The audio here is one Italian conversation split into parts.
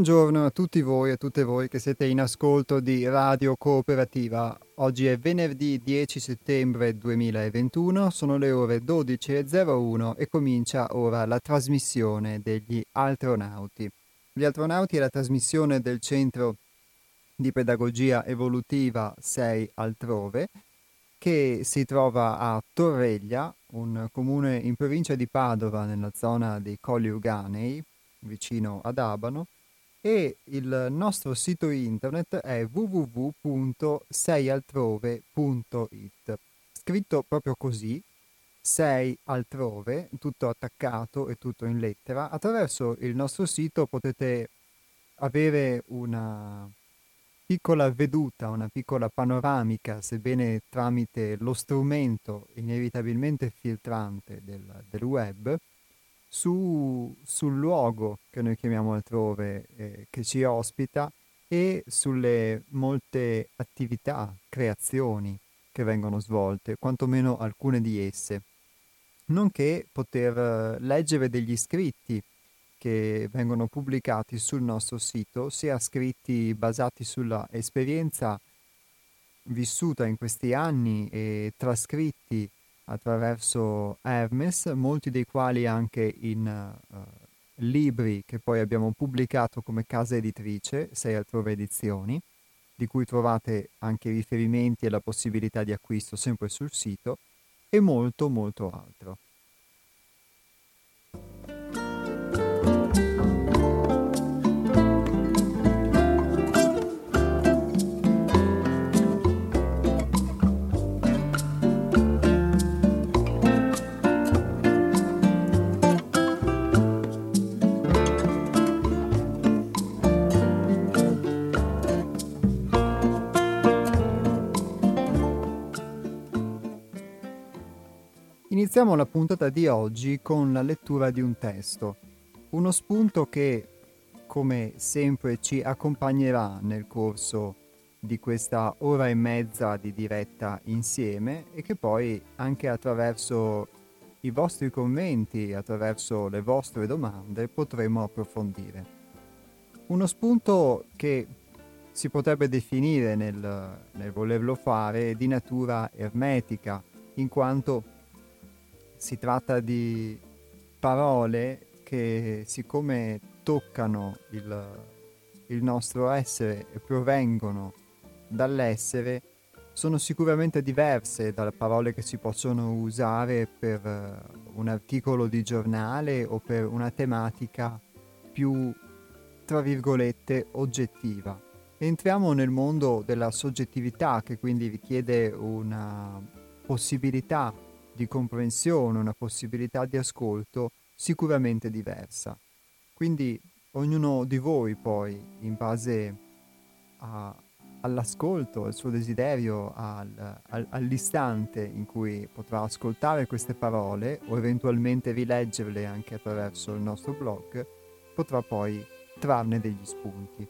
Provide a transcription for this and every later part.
Buongiorno a tutti voi e a tutte voi che siete in ascolto di Radio Cooperativa. Oggi è venerdì 10 settembre 2021, sono le ore 12.01 e comincia ora la trasmissione degli astronauti. Gli astronauti è la trasmissione del Centro di Pedagogia Evolutiva 6 altrove che si trova a Torreglia, un comune in provincia di Padova nella zona dei Colli Uganei, vicino ad Abano, e il nostro sito internet è www.seialtrove.it scritto proprio così sei altrove tutto attaccato e tutto in lettera. Attraverso il nostro sito potete avere una piccola veduta una piccola panoramica sebbene tramite lo strumento inevitabilmente filtrante del, del web su, sul luogo che noi chiamiamo altrove, eh, che ci ospita e sulle molte attività, creazioni che vengono svolte, quantomeno alcune di esse, nonché poter eh, leggere degli scritti che vengono pubblicati sul nostro sito, sia scritti basati sulla esperienza vissuta in questi anni e trascritti attraverso Hermes, molti dei quali anche in uh, libri che poi abbiamo pubblicato come casa editrice, sei altrove edizioni, di cui trovate anche riferimenti e la possibilità di acquisto sempre sul sito, e molto molto altro. Iniziamo la puntata di oggi con la lettura di un testo, uno spunto che, come sempre, ci accompagnerà nel corso di questa ora e mezza di diretta insieme e che poi anche attraverso i vostri commenti, attraverso le vostre domande potremo approfondire. Uno spunto che si potrebbe definire nel, nel volerlo fare di natura ermetica, in quanto si tratta di parole che siccome toccano il, il nostro essere e provengono dall'essere, sono sicuramente diverse dalle parole che si possono usare per uh, un articolo di giornale o per una tematica più, tra virgolette, oggettiva. Entriamo nel mondo della soggettività che quindi richiede una possibilità di comprensione, una possibilità di ascolto sicuramente diversa. Quindi ognuno di voi poi, in base a, all'ascolto, al suo desiderio, al, al, all'istante in cui potrà ascoltare queste parole o eventualmente rileggerle anche attraverso il nostro blog, potrà poi trarne degli spunti.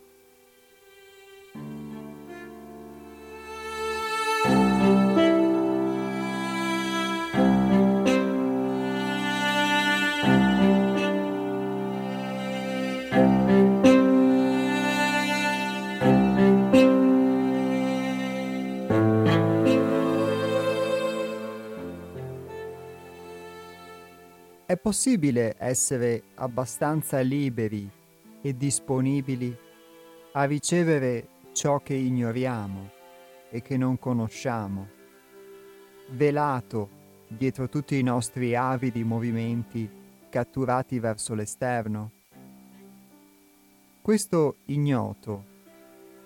Possibile essere abbastanza liberi e disponibili a ricevere ciò che ignoriamo e che non conosciamo, velato dietro tutti i nostri avidi movimenti catturati verso l'esterno? Questo ignoto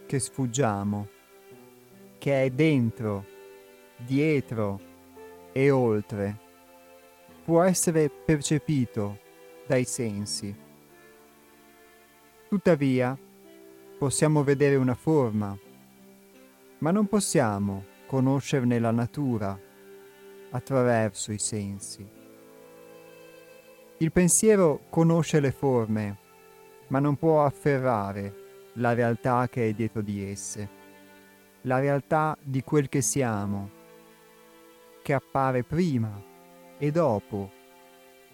che sfuggiamo, che è dentro, dietro e oltre, può essere percepito dai sensi. Tuttavia, possiamo vedere una forma, ma non possiamo conoscerne la natura attraverso i sensi. Il pensiero conosce le forme, ma non può afferrare la realtà che è dietro di esse, la realtà di quel che siamo, che appare prima e dopo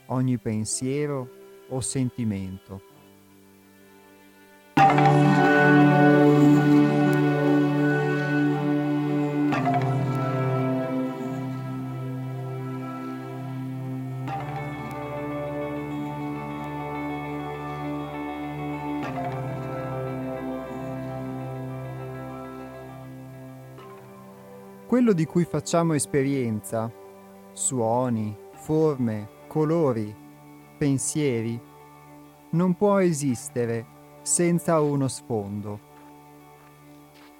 ogni pensiero o sentimento. Quello di cui facciamo esperienza suoni, forme, colori, pensieri, non può esistere senza uno sfondo.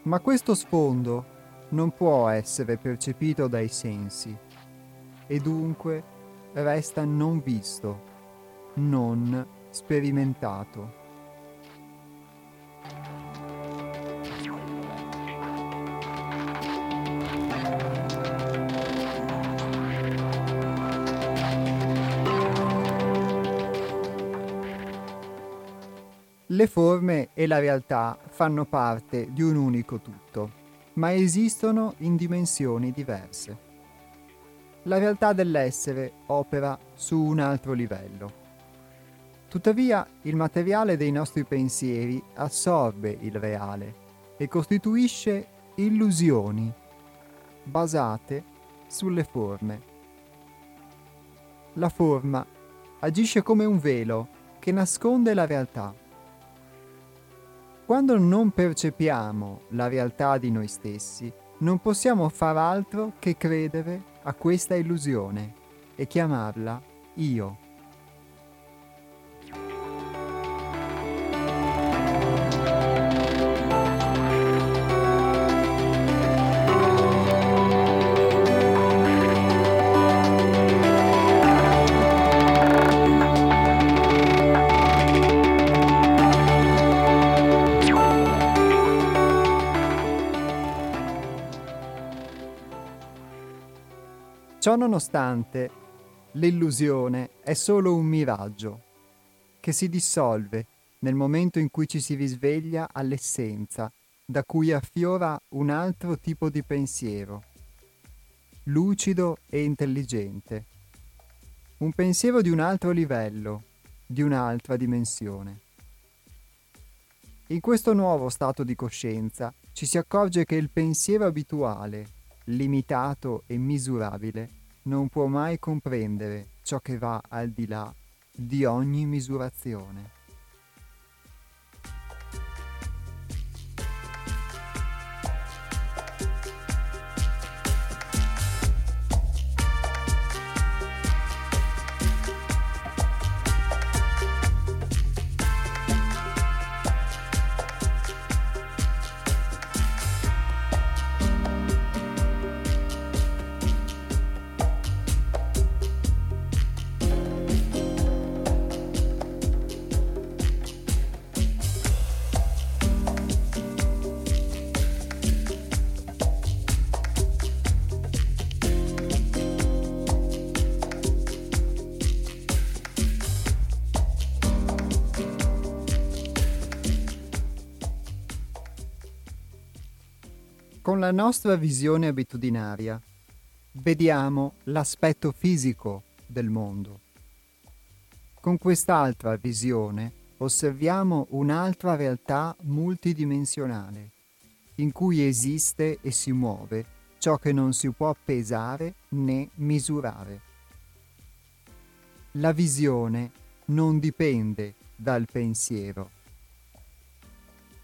Ma questo sfondo non può essere percepito dai sensi e dunque resta non visto, non sperimentato. Le forme e la realtà fanno parte di un unico tutto, ma esistono in dimensioni diverse. La realtà dell'essere opera su un altro livello. Tuttavia, il materiale dei nostri pensieri assorbe il reale e costituisce illusioni basate sulle forme. La forma agisce come un velo che nasconde la realtà quando non percepiamo la realtà di noi stessi, non possiamo far altro che credere a questa illusione e chiamarla io. Ciò nonostante, l'illusione è solo un miraggio che si dissolve nel momento in cui ci si risveglia all'essenza da cui affiora un altro tipo di pensiero, lucido e intelligente, un pensiero di un altro livello, di un'altra dimensione. In questo nuovo stato di coscienza ci si accorge che il pensiero abituale limitato e misurabile, non può mai comprendere ciò che va al di là di ogni misurazione. Con la nostra visione abitudinaria vediamo l'aspetto fisico del mondo. Con quest'altra visione osserviamo un'altra realtà multidimensionale, in cui esiste e si muove ciò che non si può pesare né misurare. La visione non dipende dal pensiero.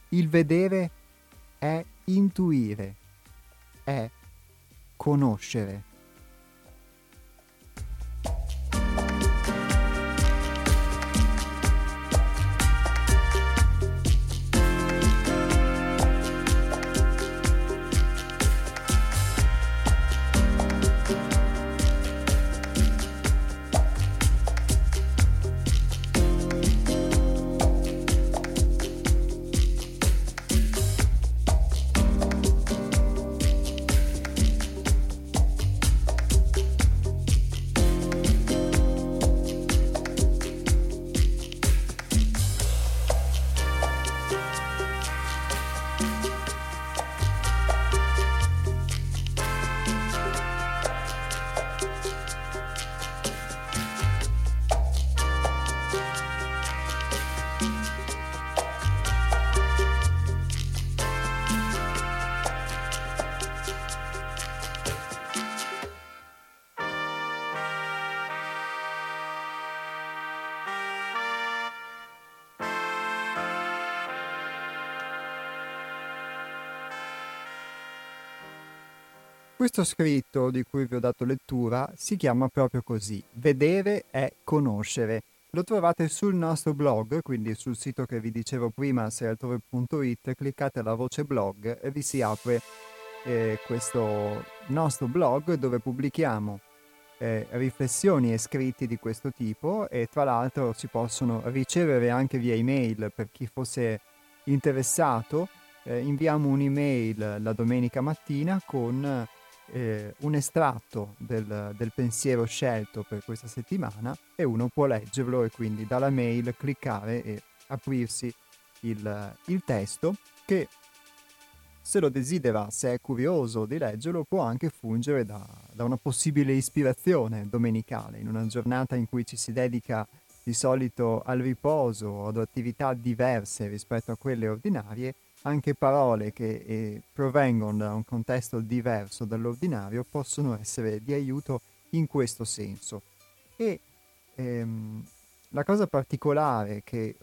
Il vedere è intuire, è conoscere. Questo scritto di cui vi ho dato lettura si chiama proprio così, Vedere è conoscere. Lo trovate sul nostro blog, quindi sul sito che vi dicevo prima, sealtore.it, cliccate la voce blog e vi si apre eh, questo nostro blog dove pubblichiamo eh, riflessioni e scritti di questo tipo e tra l'altro si possono ricevere anche via email per chi fosse interessato. Eh, inviamo un'email la domenica mattina con eh, un estratto del, del, pensiero scelto per questa settimana e uno può leggerlo e quindi dalla mail cliccare e aprirsi il, il testo che se lo desidera, se è curioso di leggerlo, può anche fungere da, da una possibile ispirazione domenicale, in una giornata in cui ci si dedica di solito al riposo o ad attività diverse rispetto a quelle ordinarie, anche parole che eh, provengono da un contesto diverso dall'ordinario possono essere di aiuto in questo senso. E ehm, la cosa particolare che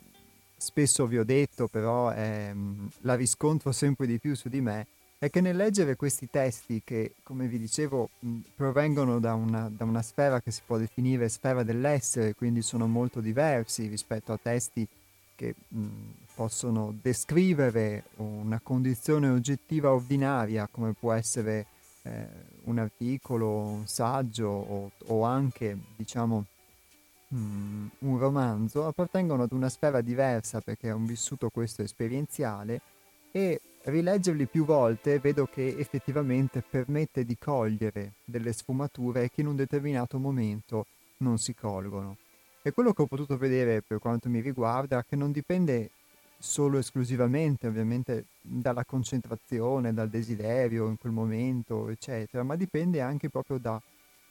spesso vi ho detto, però ehm, la riscontro sempre di più su di me, è che nel leggere questi testi che, come vi dicevo, mh, provengono da una, da una, sfera che si può definire sfera dell'essere, quindi sono molto diversi rispetto a testi che mh, possono descrivere una condizione oggettiva ordinaria, come può essere eh, un articolo, un saggio o, o anche, diciamo, mm, un romanzo appartengono ad una sfera diversa perché ho vissuto questo esperienziale e rileggerli più volte vedo che effettivamente permette di cogliere delle sfumature che in un determinato momento non si colgono. E quello che ho potuto vedere per quanto mi riguarda è che non dipende solo esclusivamente ovviamente dalla concentrazione, dal desiderio in quel momento, eccetera, ma dipende anche proprio da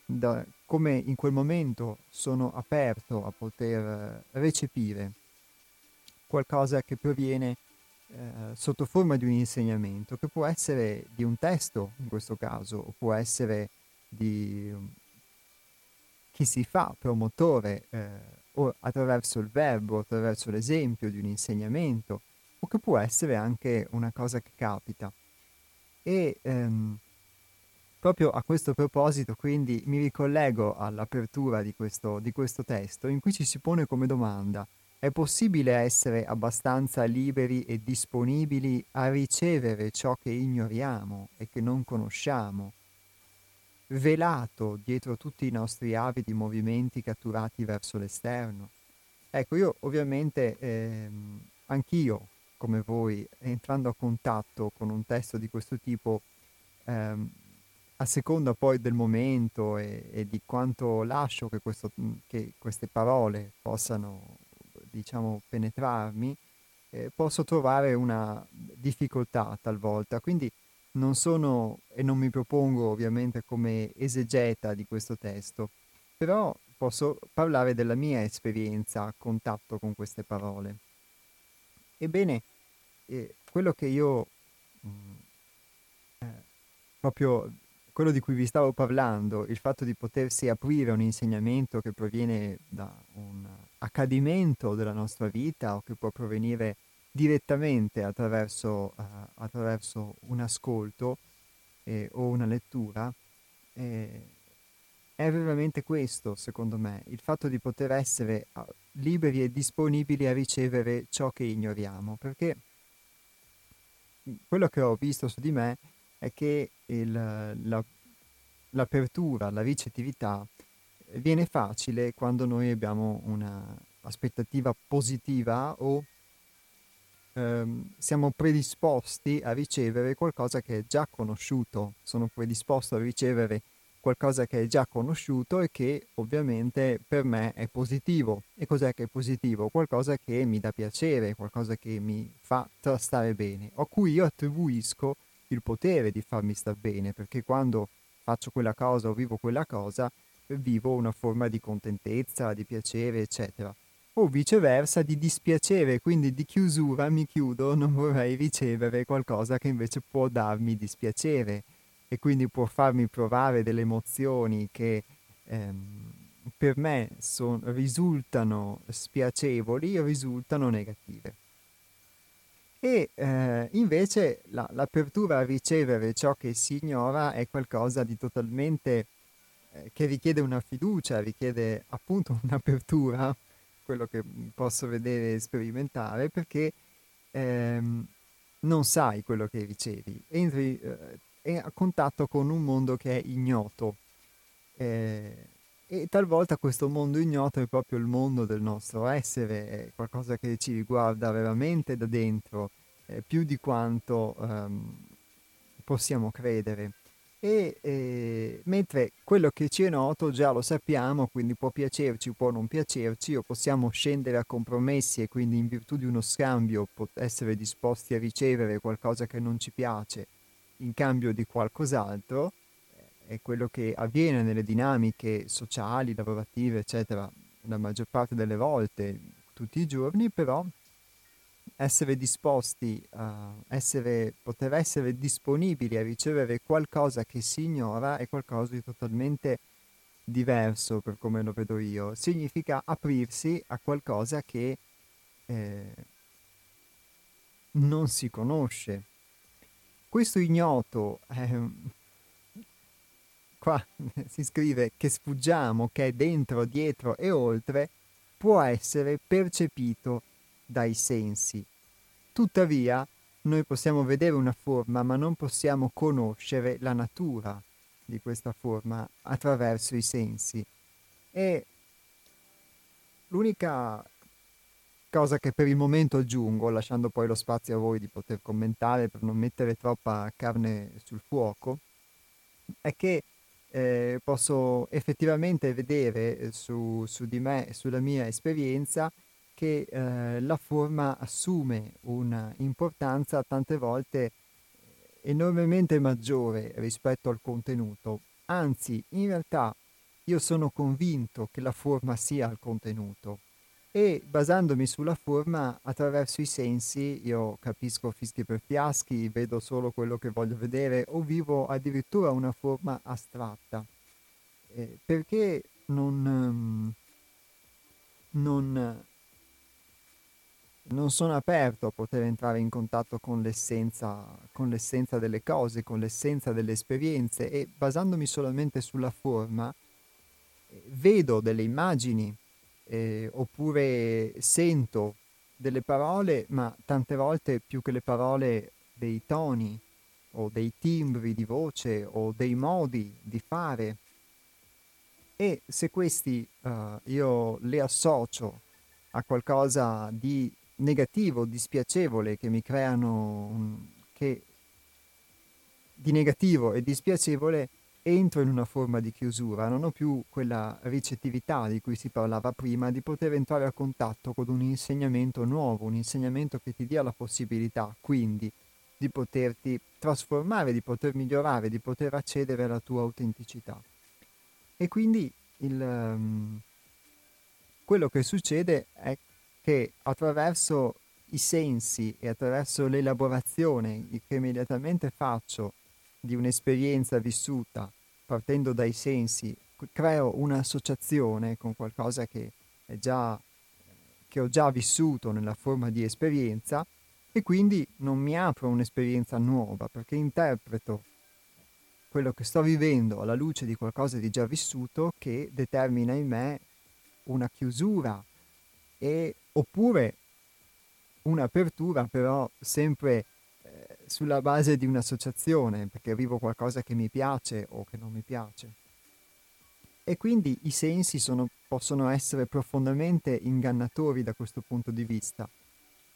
da come in quel momento sono aperto a poter recepire qualcosa che proviene eh, sotto forma di un insegnamento, che può essere di un testo in questo caso, o può essere di chi si fa promotore eh, o attraverso il verbo, attraverso l'esempio di un insegnamento, o che può essere anche una cosa che capita. E ehm, Proprio a questo proposito, quindi, mi ricollego all'apertura di questo, di questo testo, in cui ci si pone come domanda è possibile essere abbastanza liberi e disponibili a ricevere ciò che ignoriamo e che non conosciamo, velato dietro tutti i nostri avidi movimenti catturati verso l'esterno? Ecco, io ovviamente ehm, anch'io, come voi, entrando a contatto con un testo di questo tipo, ehm, a seconda poi del momento e, e di quanto lascio che, questo, che, queste parole possano, diciamo, penetrarmi, eh, posso trovare una difficoltà talvolta. Quindi non sono e non mi propongo ovviamente come esegeta di questo testo, però posso parlare della mia esperienza a contatto con queste parole. Ebbene, eh, quello che io mh, eh, proprio quello di cui vi stavo parlando, il fatto di potersi aprire a un insegnamento che proviene da un accadimento della nostra vita o che può provenire direttamente attraverso, uh, attraverso un ascolto eh, o una lettura, eh, è veramente questo, secondo me, il fatto di poter essere uh, liberi e disponibili a ricevere ciò che ignoriamo, perché quello che ho visto su di me è che il, la, l'apertura, la ricettività viene facile quando noi abbiamo un'aspettativa positiva o ehm, siamo predisposti a ricevere qualcosa che è già conosciuto, sono predisposto a ricevere qualcosa che è già conosciuto e che ovviamente per me è positivo. E cos'è che è positivo? Qualcosa che mi dà piacere, qualcosa che mi fa stare bene, a cui io attribuisco il potere di farmi star bene, perché quando faccio quella cosa o vivo quella cosa, vivo una forma di contentezza, di piacere, eccetera. O viceversa di dispiacere, quindi di chiusura mi chiudo, non vorrei ricevere qualcosa che invece può darmi dispiacere e quindi può farmi provare delle emozioni che ehm, per me son, risultano spiacevoli o risultano negative. E eh, invece la, l'apertura a ricevere ciò che si ignora è qualcosa di totalmente eh, che richiede una fiducia, richiede appunto un'apertura, quello che posso vedere e sperimentare, perché ehm, non sai quello che ricevi, entri eh, a contatto con un mondo che è ignoto. Eh, e talvolta questo mondo ignoto è proprio il mondo del nostro essere, è qualcosa che ci riguarda veramente da dentro, eh, più di quanto ehm, possiamo credere. E, eh, mentre quello che ci è noto già lo sappiamo, quindi può piacerci, può non piacerci, o possiamo scendere a compromessi e quindi in virtù di uno scambio essere disposti a ricevere qualcosa che non ci piace in cambio di qualcos'altro, è quello che avviene nelle dinamiche sociali, lavorative, eccetera, la maggior parte delle volte, tutti i giorni, però essere disposti a essere, poter essere disponibili a ricevere qualcosa che si ignora è qualcosa di totalmente diverso per come lo vedo io. Significa aprirsi a qualcosa che eh, non si conosce. Questo ignoto, eh, qua si scrive che sfuggiamo, che è dentro, dietro e oltre, può essere percepito dai sensi. Tuttavia, noi possiamo vedere una forma, ma non possiamo conoscere la natura di questa forma attraverso i sensi. E l'unica cosa che per il momento aggiungo, lasciando poi lo spazio a voi di poter commentare per non mettere troppa carne sul fuoco, è che eh, posso effettivamente vedere su, su di me e sulla mia esperienza che eh, la forma assume un'importanza tante volte enormemente maggiore rispetto al contenuto. Anzi, in realtà io sono convinto che la forma sia il contenuto e basandomi sulla forma attraverso i sensi io capisco fischi per fiaschi, vedo solo quello che voglio vedere o vivo addirittura una forma astratta. Eh, perché non, um, non non sono aperto a poter entrare in contatto con l'essenza, con l'essenza delle cose, con l'essenza delle esperienze e basandomi solamente sulla forma, eh, vedo delle immagini eh, oppure sento delle parole, ma tante volte più che le parole dei toni o dei timbri di voce o dei modi di fare. E se questi uh, io li associo a qualcosa di negativo, dispiacevole, che mi creano, che di negativo e dispiacevole entro in una forma di chiusura, non ho più quella ricettività di cui si parlava prima, di poter entrare a contatto con un insegnamento nuovo, un insegnamento che ti dia la possibilità quindi di poterti trasformare, di poter migliorare, di poter accedere alla tua autenticità. E quindi il, um, quello che succede è che attraverso i sensi e attraverso l'elaborazione che immediatamente faccio di un'esperienza vissuta partendo dai sensi, creo un'associazione con qualcosa che, già, che ho già vissuto nella forma di esperienza e quindi non mi apro un'esperienza nuova perché interpreto quello che sto vivendo alla luce di qualcosa di già vissuto che determina in me una chiusura e oppure un'apertura però sempre eh, sulla base di un'associazione, perché vivo qualcosa che mi piace o che non mi piace. E quindi i sensi sono, possono essere profondamente ingannatori da questo punto di vista.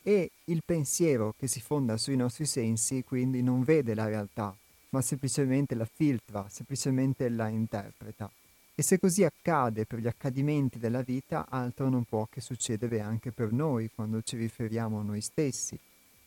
E il pensiero che si fonda sui nostri sensi quindi non vede la realtà, ma semplicemente la filtra, semplicemente la interpreta. E se così accade per gli accadimenti della vita, altro non può che succedere anche per noi quando ci riferiamo a noi stessi.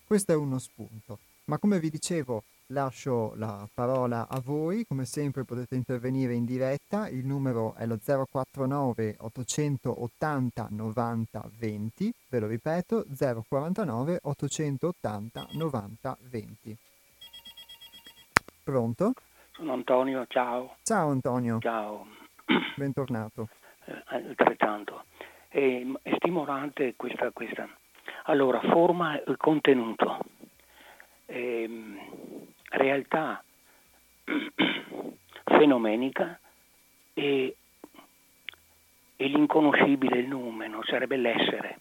Questo è uno spunto. Ma come vi dicevo, lascio la parola a voi, come sempre potete intervenire in diretta, il numero è lo 049 880 90 20, ve lo ripeto, 049 880 90 20. Pronto? Sono Antonio, ciao. Ciao Antonio. Ciao. Bentornato. Eh, altrettanto. È, è stimolante questa, questa, Allora, forma e contenuto. Ehm, realtà fenomenica e, e l'inconoscibile, il numeno, sarebbe l'essere.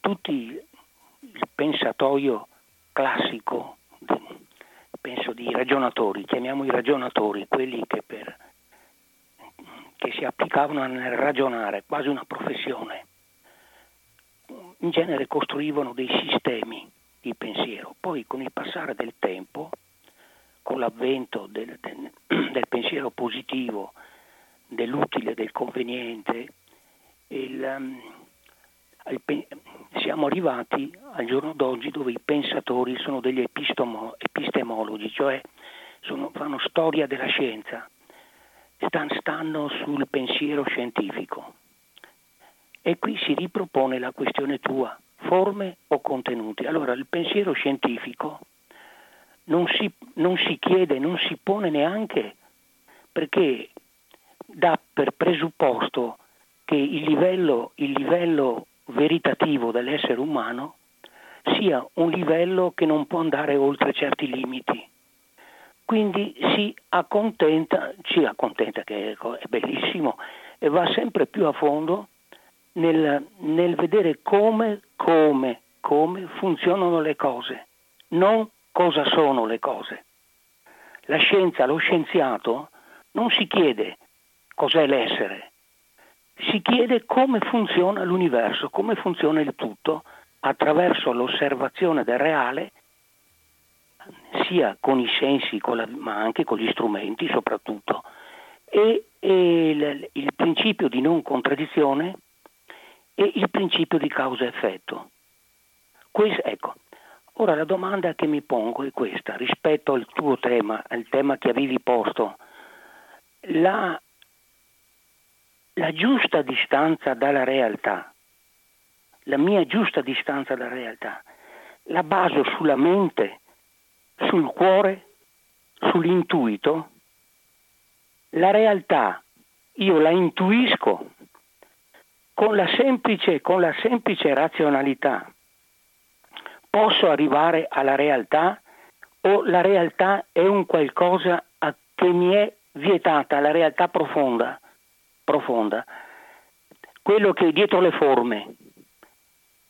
Tutti il pensatoio classico, penso di ragionatori, chiamiamo i ragionatori, quelli che, per, che si applicavano nel ragionare, quasi una professione, in genere costruivano dei sistemi di pensiero. Poi con il passare del tempo, con l'avvento del, del, del pensiero positivo, dell'utile, del conveniente, il, il, siamo arrivati al giorno d'oggi dove i pensatori sono degli epistomo, epistemologi, cioè sono, fanno storia della scienza, stanno, sul pensiero scientifico. E qui si ripropone la questione tua, forme o contenuti. Allora il pensiero scientifico non si, non si chiede, non si pone neanche perché dà per presupposto che il livello, il livello veritativo dell'essere umano sia un livello che non può andare oltre certi limiti. Quindi si accontenta, ci accontenta che è bellissimo, e va sempre più a fondo nel, nel vedere come, come, come funzionano le cose, non cosa sono le cose. La scienza, lo scienziato, non si chiede cos'è l'essere, si chiede come funziona l'universo, come funziona il tutto attraverso l'osservazione del reale, sia con i sensi, con la, ma anche con gli strumenti soprattutto. E, e il, il principio di non contraddizione e il principio di causa-effetto. Questo, ecco, ora la domanda che mi pongo è questa, rispetto al tuo tema, al tema che avevi posto, la, la giusta distanza dalla realtà, la mia giusta distanza dalla realtà, la baso sulla mente, sul cuore, sull'intuito, la realtà io la intuisco con la semplice, con la semplice razionalità posso arrivare alla realtà o la realtà è un qualcosa che mi è vietata, la realtà profonda, profonda. quello che è dietro le forme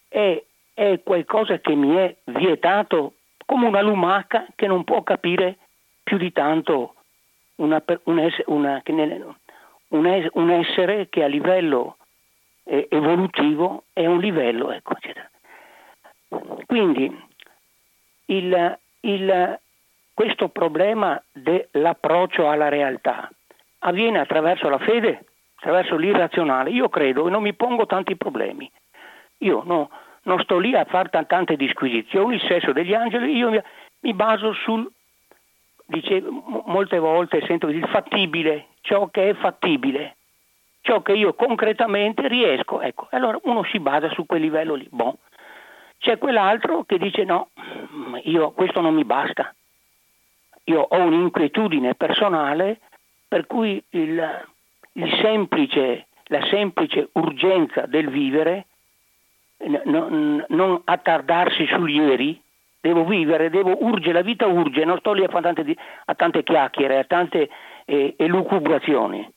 è, è qualcosa che mi è vietato come una lumaca che non può capire più di tanto una, un, una, un, essere che a livello eh, evolutivo è un livello, ecco. Quindi il, il, questo problema dell'approccio alla realtà avviene attraverso la fede, attraverso l'irrazionale. Io credo e non mi pongo tanti problemi. Io no, non sto lì a fare tante disquisizioni, il sesso degli angeli, io mi, mi baso sul, dice, molte volte sento il fattibile, ciò che è fattibile ciò che io concretamente riesco. Ecco, allora uno si basa su quel livello lì. Bon. C'è quell'altro che dice no, io questo non mi basta. Io ho un'inquietudine personale per cui il, il semplice, la semplice urgenza del vivere, non, non attardarsi sugli ieri, devo vivere, devo urge, la vita urge, non sto lì a fare tante, a tante chiacchiere, a tante eh, elucubrazioni.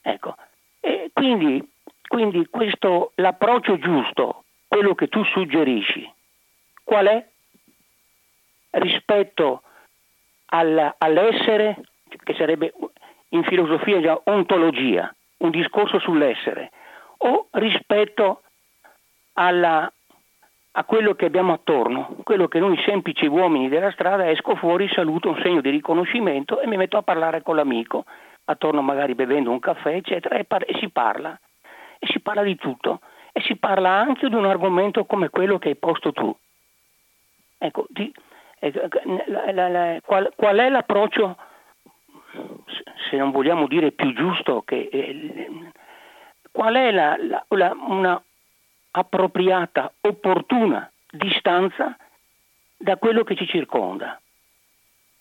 Ecco, e quindi, quindi questo, l'approccio giusto, quello che tu suggerisci, qual è? Rispetto al, all'essere, che sarebbe in filosofia già ontologia, un discorso sull'essere, o rispetto alla, a quello che abbiamo attorno, quello che noi semplici uomini della strada esco fuori, saluto un segno di riconoscimento e mi metto a parlare con l'amico attorno magari bevendo un caffè, eccetera, e, par- e si parla. E si parla di tutto. E si parla anche di un argomento come quello che hai posto tu. Ecco, di, eh, la, la, la, qual, qual, è l'approccio, se non vogliamo dire più giusto, che, eh, qual è la, una appropriata, opportuna distanza da quello che ci circonda.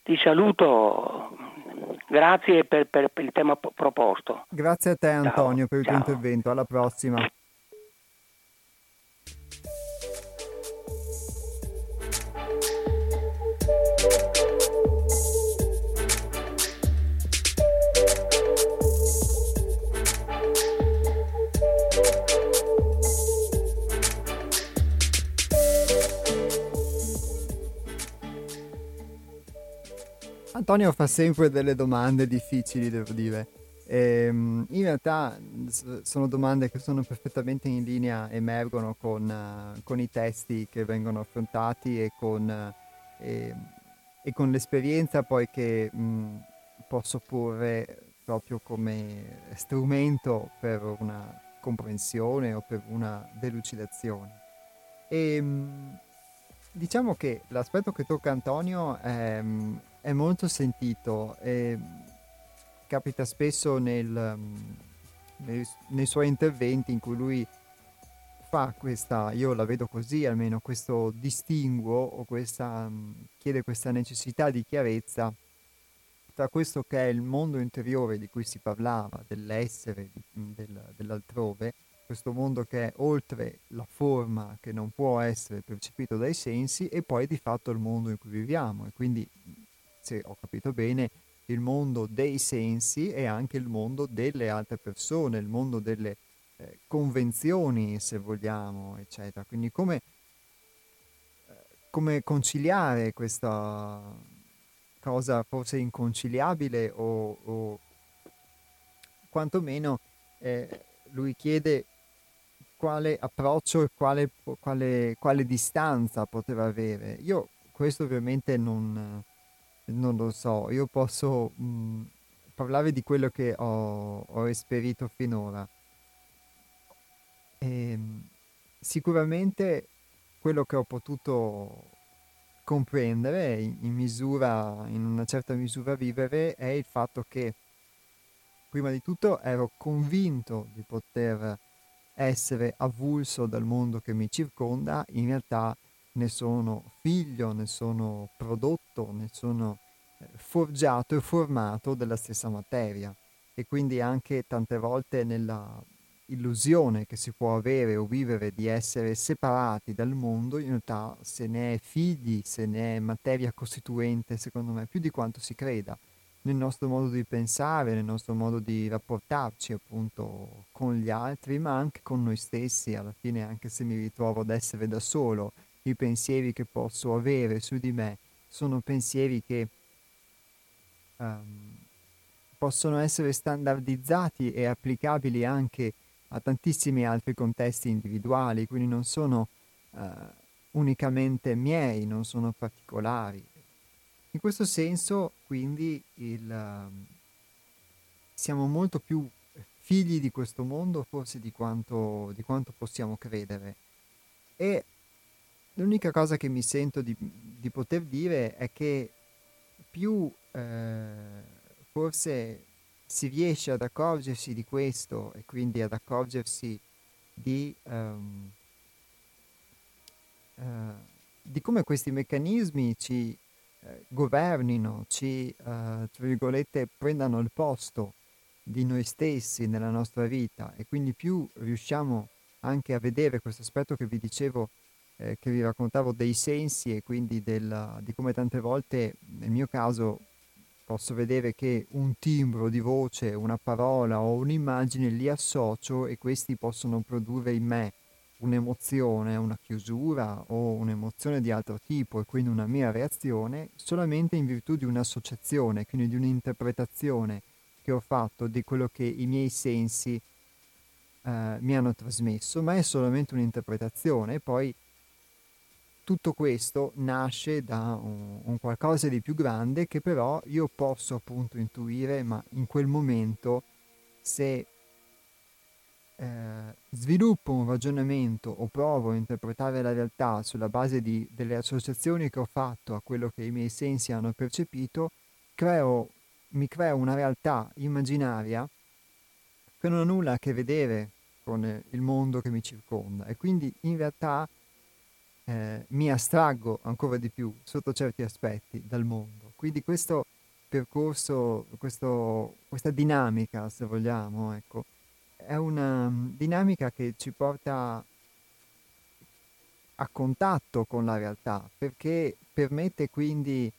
Ti saluto, grazie per, per, per il tema proposto. Grazie a te Antonio ciao, per il ciao. tuo intervento, alla prossima. Antonio fa sempre delle domande difficili, devo dire. E, ehm, in realtà sono domande che sono perfettamente in linea, emergono con, con i testi che vengono affrontati e con, e, e con l'esperienza poi che mh, posso porre proprio come strumento per una comprensione o per una delucidazione. E, mh, diciamo che l'aspetto che tocca Antonio è, è molto sentito e capita spesso nel, nei, nei suoi interventi in cui lui fa questa, io la vedo così almeno, questo distinguo o questa, chiede questa necessità di chiarezza tra questo che è il mondo interiore di cui si parlava, dell'essere, del, dell'altrove, questo mondo che è oltre la forma che non può essere percepito dai sensi e poi di fatto il mondo in cui viviamo. E quindi se ho capito bene il mondo dei sensi e anche il mondo delle altre persone, il mondo delle eh, convenzioni se vogliamo eccetera quindi come, eh, come conciliare questa cosa forse inconciliabile o, o quantomeno eh, lui chiede quale approccio e quale, quale, quale, distanza poteva avere. Io questo ovviamente non, non lo so, io posso mh, parlare di quello che ho, ho esperito finora. E, ehm, sicuramente quello che ho potuto comprendere in, misura, in una certa misura vivere è il fatto che prima di tutto ero convinto di poter essere avulso dal mondo che mi circonda, in realtà ne sono figlio, ne sono prodotto, ne sono eh, forgiato e formato della stessa materia. E quindi anche tante volte nella illusione che si può avere o vivere di essere separati dal mondo, in realtà se ne è figli, se ne è materia costituente, secondo me, più di quanto si creda nel nostro modo di pensare, nel nostro modo di rapportarci appunto con gli altri, ma anche con noi stessi, alla fine anche se mi ritrovo ad essere da solo, i pensieri che posso avere su di me sono pensieri che um, possono essere standardizzati e applicabili anche a tantissimi altri contesti individuali, quindi non sono uh, unicamente miei, non sono particolari. In questo senso, quindi, il, uh, siamo molto più figli di questo mondo forse di quanto, di quanto possiamo credere. E l'unica cosa che mi sento di, di poter dire è che più eh, forse si riesce ad accorgersi di questo e quindi ad accorgersi di, um, uh, di come questi meccanismi ci eh, governino, ci, eh, tra virgolette, prendano il posto di noi stessi nella nostra vita e quindi più riusciamo anche a vedere questo aspetto che vi dicevo, eh, che vi raccontavo dei sensi e quindi del, di come tante volte nel mio caso posso vedere che un timbro di voce, una parola o un'immagine li associo e questi possono produrre in me un'emozione, una chiusura o un'emozione di altro tipo e quindi una mia reazione solamente in virtù di un'associazione, quindi di un'interpretazione che ho fatto di quello che i miei sensi eh, mi hanno trasmesso, ma è solamente un'interpretazione. E poi tutto questo nasce da un, un, qualcosa di più grande che però io posso appunto intuire, ma in quel momento se eh, sviluppo un ragionamento o provo a interpretare la realtà sulla base di, delle associazioni che ho fatto a quello che i miei sensi hanno percepito, creo, mi creo una realtà immaginaria che non ha nulla a che vedere con il mondo che mi circonda. E quindi in realtà eh, mi astraggo ancora di più sotto certi aspetti dal mondo. Quindi questo percorso, questo, questa dinamica, se vogliamo, ecco, è una mm, dinamica che ci porta a contatto con la realtà, perché permette quindi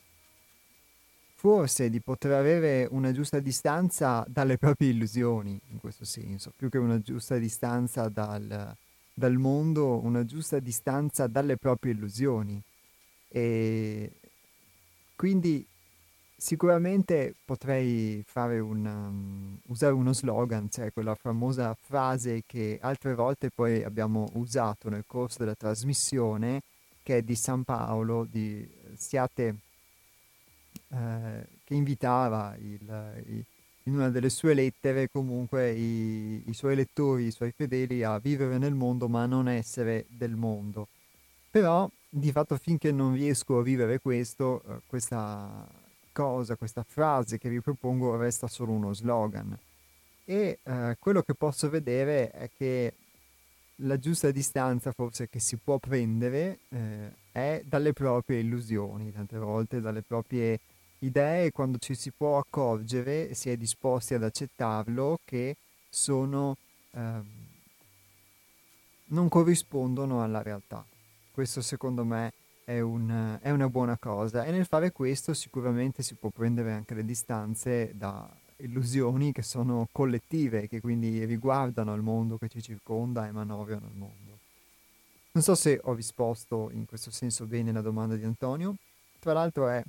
forse di poter avere una giusta distanza dalle proprie illusioni, in questo senso, più che una giusta distanza dal, dal mondo una giusta distanza dalle proprie illusioni. E quindi Sicuramente potrei fare un, um, usare uno slogan, cioè quella famosa frase che altre volte poi abbiamo usato nel corso della trasmissione, che è di San Paolo, di siate, eh, che invitava il, i, in una delle sue lettere comunque i, i suoi lettori, i suoi fedeli a vivere nel mondo ma non essere del mondo. Però di fatto finché non riesco a vivere questo, eh, questa cosa, questa frase che vi propongo resta solo uno slogan. E eh, quello che posso vedere è che la giusta distanza forse che si può prendere eh, è dalle proprie illusioni, tante volte dalle proprie idee quando ci si può accorgere, si è disposti ad accettarlo, che sono, eh, non corrispondono alla realtà. Questo secondo me è, un, è una buona cosa e nel fare questo sicuramente si può prendere anche le distanze da illusioni che sono collettive, che quindi riguardano il mondo che ci circonda e manovrano il mondo. Non so se ho risposto in questo senso bene alla domanda di Antonio. Tra l'altro è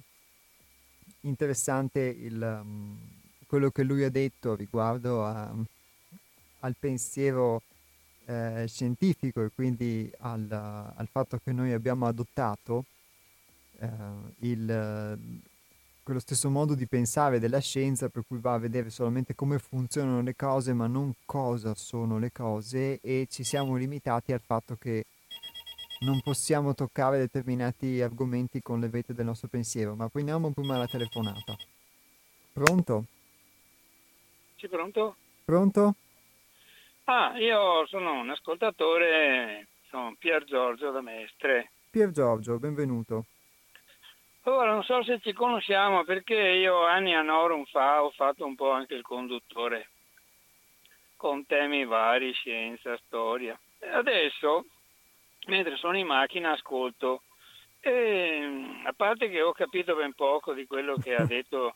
interessante il, um, quello che lui ha detto riguardo a, al pensiero eh, scientifico e quindi al, al, fatto che noi abbiamo adottato eh, il, quello stesso modo di pensare della scienza per cui va a vedere solamente come funzionano le cose ma non cosa sono le cose e ci siamo limitati al fatto che non possiamo toccare determinati argomenti con le vette del nostro pensiero, ma prendiamo prima la telefonata. Pronto? Sì, pronto? Pronto? Ah, io sono un ascoltatore, sono Pier Giorgio da Mestre. Pier Giorgio, benvenuto. Ora non so se ci conosciamo perché io anni a Norum fa ho fatto un po' anche il conduttore con temi vari, scienza, storia. E adesso mentre sono in macchina ascolto. E, a parte che ho capito ben poco di quello che ha detto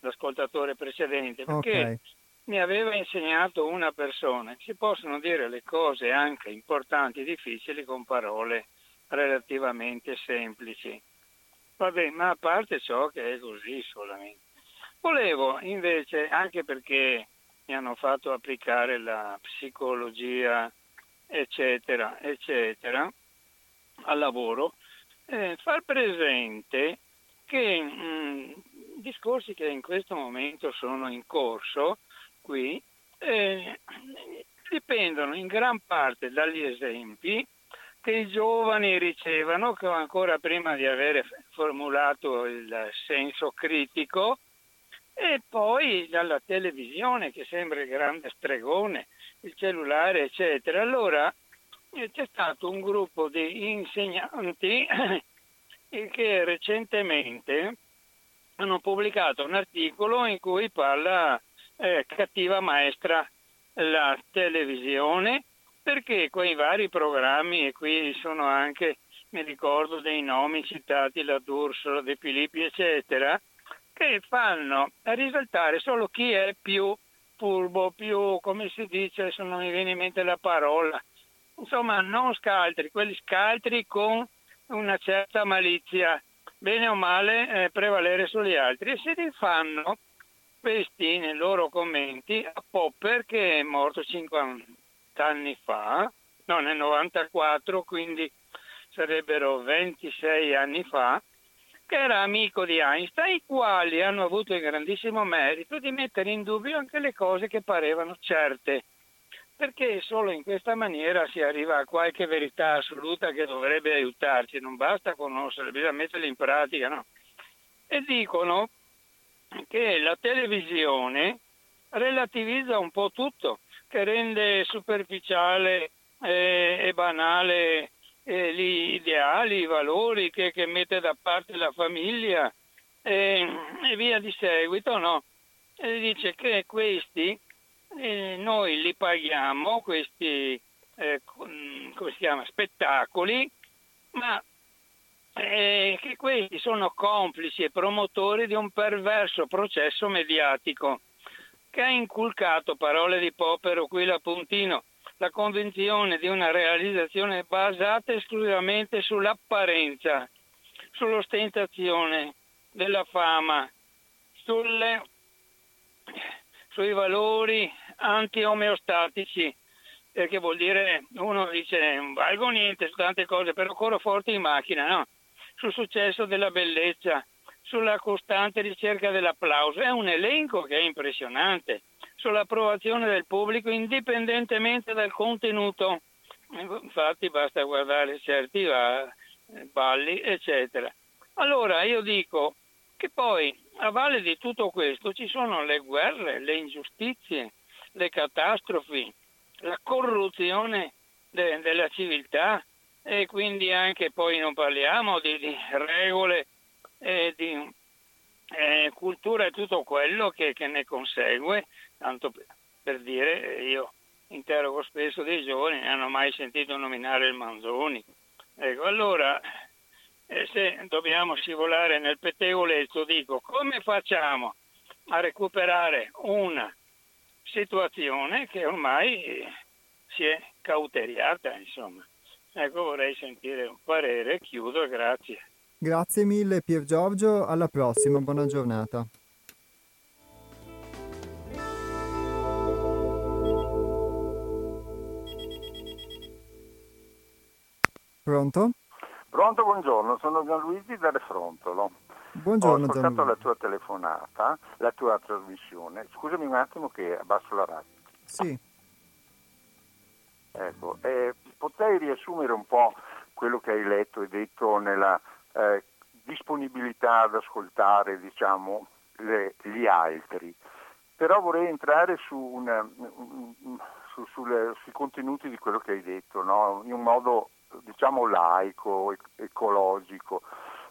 l'ascoltatore precedente, perché okay. mi aveva insegnato una persona che si possono dire le cose anche importanti e difficili con parole relativamente semplici. Vabbè, ma a parte ciò che è così solamente. Volevo invece, anche perché mi hanno fatto applicare la psicologia eccetera, eccetera, al lavoro, eh, far presente che mh, mm, discorsi che in questo momento sono in corso qui eh, dipendono in gran parte dagli esempi che i giovani ricevono, che ancora prima di aver formulato il senso critico, e poi dalla televisione che sembra il grande stregone, il cellulare, eccetera. Allora eh, c'è stato un gruppo di insegnanti che recentemente hanno pubblicato un articolo in cui parla eh, cattiva maestra la televisione perché quei vari programmi e qui sono anche mi ricordo dei nomi citati la D'Urso, De Filippi eccetera che fanno risaltare solo chi è più furbo, più, come si dice, adesso non mi viene in mente la parola, insomma non scaltri, quelli scaltri con una certa malizia, bene o male eh, prevalere sugli altri. E si rifanno questi nei loro commenti a Popper che è morto 50 anni fa, no nel 94, quindi sarebbero 26 anni fa, che era amico di Einstein, i quali hanno avuto il grandissimo merito di mettere in dubbio anche le cose che parevano certe, perché solo in questa maniera si arriva a qualche verità assoluta che dovrebbe aiutarci, non basta conoscere, bisogna metterle in pratica, no? E dicono che la televisione relativizza un po' tutto, che rende superficiale eh, e banale eh, gli ideali, i valori che, che, mette da parte la famiglia eh, e via di seguito, no? E dice che questi eh, noi li paghiamo, questi eh, chiama, spettacoli, ma eh, che questi sono complici e promotori di un perverso processo mediatico che ha inculcato, parole di Popero qui la Puntino, la convinzione di una realizzazione basata esclusivamente sull'apparenza, sull'ostentazione della fama, sulle, sui valori anti-omeostatici, perché vuol dire, uno dice, non valgo niente su tante cose, però corro forte in macchina, no? Sul successo della bellezza, sulla costante ricerca dell'applauso, è un elenco che è impressionante, sull'approvazione del pubblico indipendentemente dal contenuto. Infatti basta guardare certi balli, eccetera. Allora io dico che poi a valle di tutto questo ci sono le guerre, le ingiustizie, le catastrofi, la corruzione de- della civiltà e quindi anche poi non parliamo di, di regole e di eh, cultura e tutto quello che, che ne consegue, tanto per, dire io interrogo spesso dei giovani, hanno mai sentito nominare il Manzoni. Ecco, allora eh, se dobbiamo scivolare nel pettegolezzo dico come facciamo a recuperare una situazione che ormai si è cauteriata, insomma. Ecco, vorrei sentire un parere, chiudo, grazie. Grazie mille Pier Giorgio, alla prossima, buona giornata. Pronto? Pronto, buongiorno, sono Gianluigi da Refrontolo. Buongiorno Ho ascoltato Gianluigi. la tua telefonata, la tua trasmissione. Scusami un attimo che abbasso la radio. Sì. Ecco, eh, potrei riassumere un po' quello che hai letto e detto nella eh, disponibilità ad ascoltare, diciamo, le, gli altri. Però vorrei entrare su una, su, sulle, sui contenuti di quello che hai detto, no? in un modo diciamo laico, ecologico.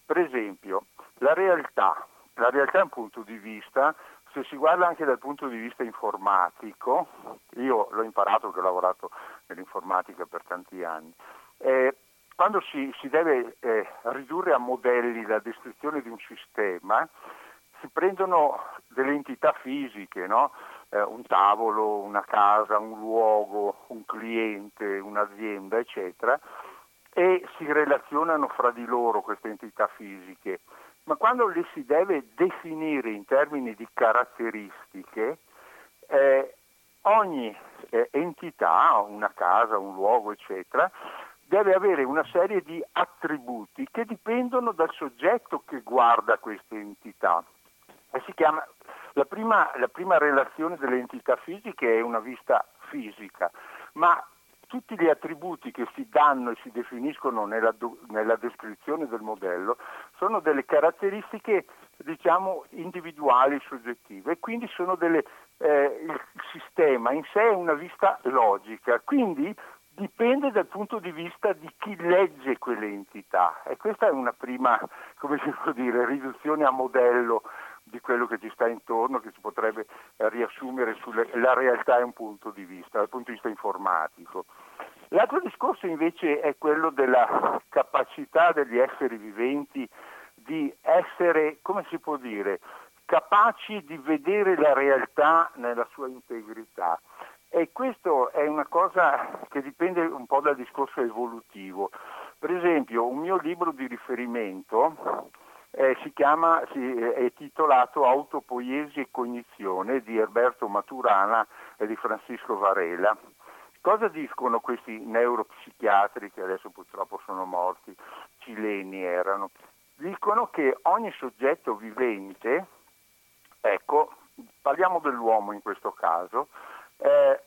Per esempio, la realtà, la realtà è un punto di vista, se si guarda anche dal punto di vista informatico, io l'ho imparato perché ho lavorato nell'informatica per tanti anni, eh, quando si, si deve eh, ridurre a modelli la descrizione di un sistema, si prendono delle entità fisiche, no? eh, un tavolo, una casa, un luogo, un cliente, un'azienda, eccetera, e si relazionano fra di loro queste entità fisiche, ma quando le si deve definire in termini di caratteristiche, eh, ogni eh, entità, una casa, un luogo, eccetera, deve avere una serie di attributi che dipendono dal soggetto che guarda queste entità. Chiama, la, prima, la prima relazione delle entità fisiche è una vista fisica, ma tutti gli attributi che si danno e si definiscono nella, nella descrizione del modello sono delle caratteristiche diciamo individuali, soggettive e quindi sono delle, eh, il sistema in sé è una vista logica, quindi dipende dal punto di vista di chi legge quelle entità e questa è una prima, come si può dire, riduzione a modello di quello che ci sta intorno, che si potrebbe eh, riassumere sulla realtà è un punto di vista, dal punto di vista informatico. L'altro discorso invece è quello della capacità degli esseri viventi di essere, come si può dire, capaci di vedere la realtà nella sua integrità. E questo è una cosa che dipende un po' dal discorso evolutivo. Per esempio, un mio libro di riferimento eh, si chiama, si, è titolato Autopoiesi e cognizione di Erberto Maturana e di Francisco Varela. Cosa dicono questi neuropsichiatri che adesso purtroppo sono morti, cileni erano? Dicono che ogni soggetto vivente, ecco, parliamo dell'uomo in questo caso, eh,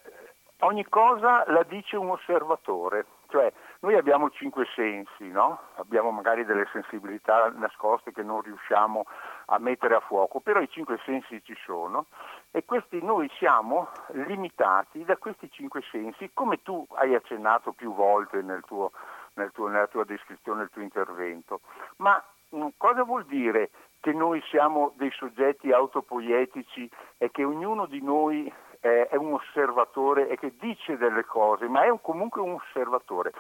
ogni cosa la dice un osservatore, cioè noi abbiamo cinque sensi, no? abbiamo magari delle sensibilità nascoste che non riusciamo a mettere a fuoco, però i cinque sensi ci sono e questi noi siamo limitati da questi cinque sensi, come tu hai accennato più volte nel tuo, nel tuo, nella tua descrizione, nel tuo intervento. Ma mh, mm, cosa vuol dire che noi siamo dei soggetti autopoietici e che ognuno di noi è un osservatore e che dice delle cose, ma è un, comunque un osservatore?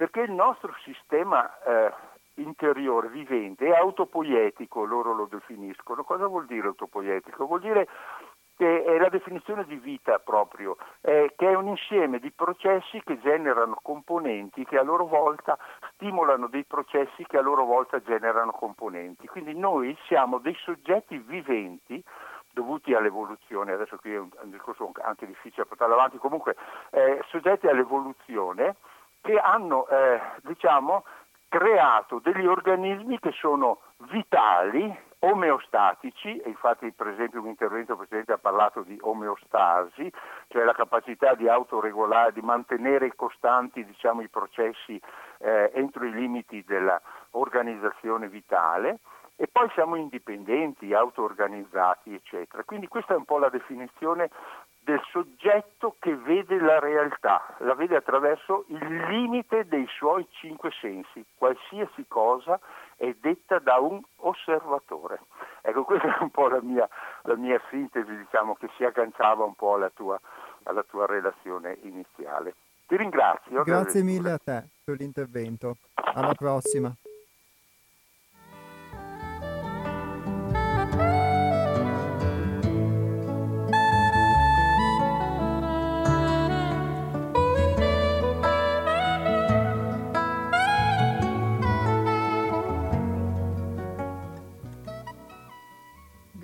Perché il nostro sistema eh, interiore vivente è autopoietico, loro lo definiscono. Cosa vuol dire autopoietico? Vuol dire che è la definizione di vita proprio, eh, che è un insieme di processi che generano componenti che a loro volta stimolano dei processi che a loro volta generano componenti. Quindi noi siamo dei soggetti viventi dovuti all'evoluzione, adesso qui è un, discorso anche difficile da portare avanti, comunque eh, soggetti all'evoluzione che hanno eh, diciamo, creato degli organismi che sono vitali, omeostatici, e infatti per esempio un intervento precedente ha parlato di omeostasi, cioè la capacità di autoregolare, di mantenere costanti diciamo, i processi eh, entro i limiti dell'organizzazione vitale, e poi siamo indipendenti, auto-organizzati, eccetera. Quindi questa è un po' la definizione del soggetto che vede la realtà, la vede attraverso il limite dei suoi cinque sensi, qualsiasi cosa è detta da un osservatore. Ecco, questa è un po' la mia, la mia sintesi, diciamo, che si agganciava un po' alla tua, alla tua relazione iniziale. Ti ringrazio. Grazie mille a te per l'intervento. Alla prossima.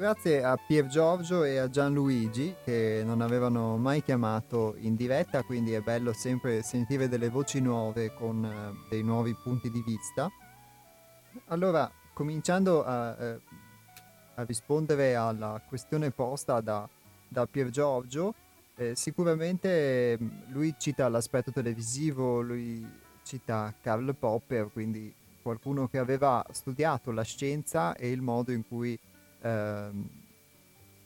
Grazie a Pier Giorgio e a Gianluigi che non avevano mai chiamato in diretta, quindi è bello sempre sentire delle voci nuove con uh, dei nuovi punti di vista. Allora, cominciando a, uh, a rispondere alla questione posta da, da Pier Giorgio, eh, sicuramente mm, lui cita l'aspetto televisivo, lui cita Karl Popper, quindi qualcuno che aveva studiato la scienza e il modo in cui ehm,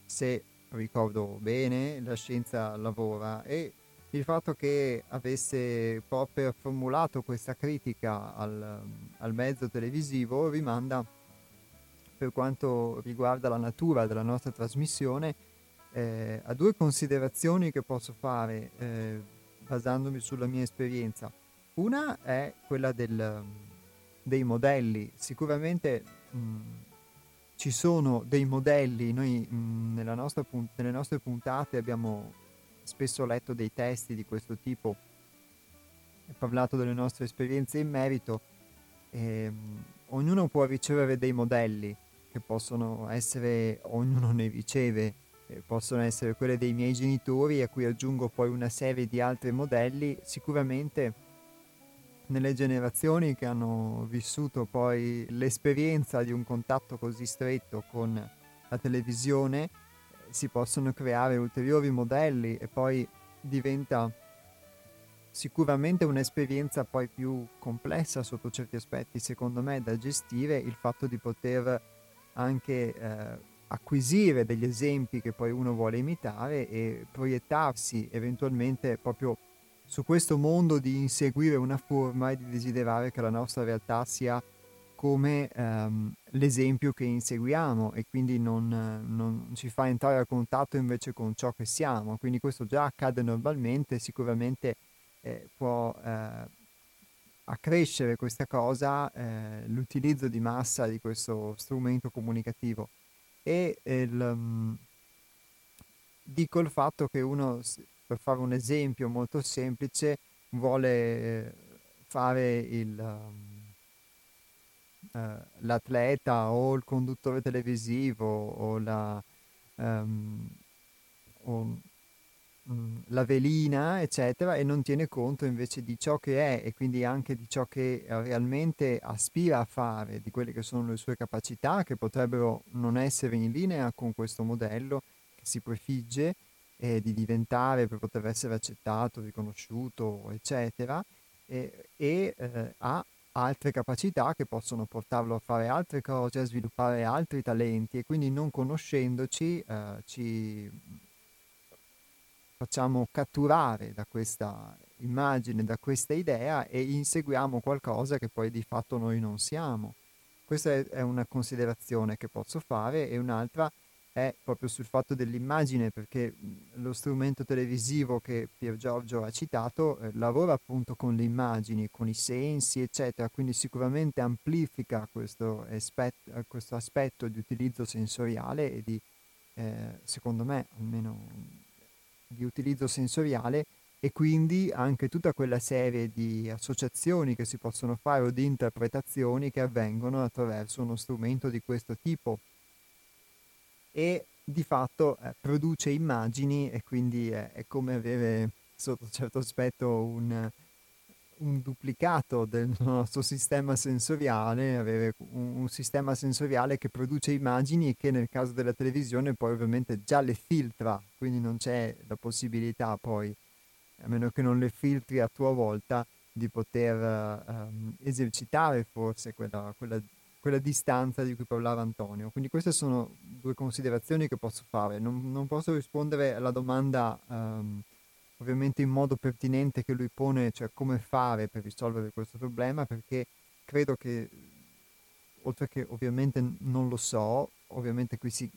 se ricordo bene, la scienza lavora e il fatto che avesse proprio formulato questa critica al, al mezzo televisivo rimanda per quanto riguarda la natura della nostra trasmissione eh, a due considerazioni che posso fare eh, basandomi sulla mia esperienza. Una è quella del, dei modelli. Sicuramente mh, ci sono dei modelli, noi mh, nostra, nelle nostre puntate abbiamo spesso letto dei testi di questo tipo parlato delle nostre esperienze in merito. E, mh, ognuno può ricevere dei modelli che possono essere, ognuno ne riceve, eh, possono essere quelle dei miei genitori a cui aggiungo poi una serie di altri modelli, sicuramente nelle generazioni che hanno vissuto poi l'esperienza di un contatto così stretto con la televisione si possono creare ulteriori modelli e poi diventa sicuramente un'esperienza poi più complessa sotto certi aspetti secondo me da gestire il fatto di poter anche eh, acquisire degli esempi che poi uno vuole imitare e proiettarsi eventualmente proprio su questo mondo di inseguire una forma e di desiderare che la nostra realtà sia come ehm, l'esempio che inseguiamo e quindi non, non, ci fa entrare a contatto invece con ciò che siamo. Quindi questo già accade normalmente, sicuramente eh, può eh, accrescere questa cosa eh, l'utilizzo di massa di questo strumento comunicativo. E il, um, dico il fatto che uno per fare un esempio molto semplice, vuole eh, fare il, um, uh, l'atleta o il conduttore televisivo o la, um, o, um, la velina, eccetera, e non tiene conto invece di ciò che è e quindi anche di ciò che realmente aspira a fare, di quelle che sono le sue capacità, che potrebbero non essere in linea con questo modello che si prefigge eh, di diventare per poter essere accettato, riconosciuto, eccetera, e, e eh, ha altre capacità che possono portarlo a fare altre cose, a sviluppare altri talenti e quindi non conoscendoci eh, ci facciamo catturare da questa immagine, da questa idea e inseguiamo qualcosa che poi di fatto noi non siamo. Questa è una considerazione che posso fare e un'altra è proprio sul fatto dell'immagine, perché lo strumento televisivo che Pier Giorgio ha citato eh, lavora appunto con le immagini, con i sensi, eccetera, quindi sicuramente amplifica questo, aspetto, questo aspetto di utilizzo sensoriale e di, eh, secondo me, almeno di utilizzo sensoriale e quindi anche tutta quella serie di associazioni che si possono fare o di interpretazioni che avvengono attraverso uno strumento di questo tipo e di fatto eh, produce immagini e quindi è, è, come avere sotto un certo aspetto un, un, duplicato del nostro sistema sensoriale, avere un, un, sistema sensoriale che produce immagini e che nel caso della televisione poi ovviamente già le filtra, quindi non c'è la possibilità poi a meno che non le filtri a tua volta, di poter um, esercitare forse quella, quella, quella, distanza di cui parlava Antonio. Quindi queste sono due considerazioni che posso fare. Non, non posso rispondere alla domanda um, ovviamente in modo pertinente che lui pone, cioè come fare per risolvere questo problema, perché credo che, oltre che ovviamente non lo so, ovviamente qui si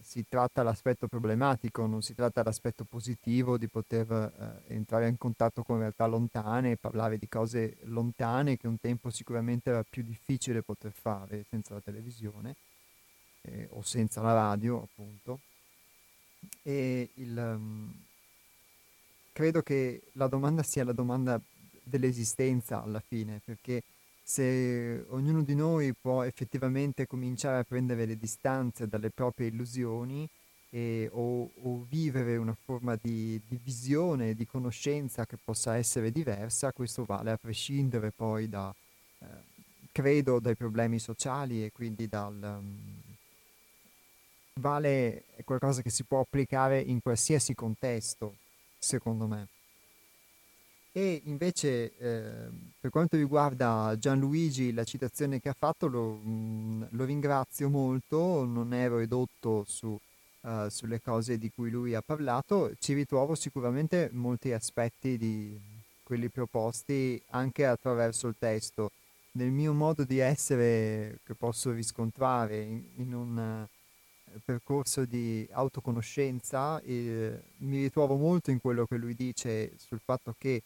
si tratta l'aspetto problematico, non si tratta l'aspetto positivo di poter eh, entrare in contatto con realtà lontane parlare di cose lontane che un tempo sicuramente era più difficile poter fare senza la televisione eh, o senza la radio, appunto. E il, um, credo che la domanda sia la domanda dell'esistenza alla fine, perché se ognuno di noi può effettivamente cominciare a prendere le distanze dalle proprie illusioni e, o, o, vivere una forma di, di, visione, di conoscenza che possa essere diversa, questo vale a prescindere poi da, eh, credo, dai problemi sociali e quindi dal... Um, vale qualcosa che si può applicare in qualsiasi contesto, secondo me. E invece eh, per quanto riguarda Gianluigi, la citazione che ha fatto lo, mh, mm, lo ringrazio molto, non ero edotto su, uh, sulle cose di cui lui ha parlato, ci ritrovo sicuramente molti aspetti di quelli proposti anche attraverso il testo. Nel mio modo di essere che posso riscontrare in, in un uh, percorso di autoconoscenza, eh, mi ritrovo molto in quello che lui dice sul fatto che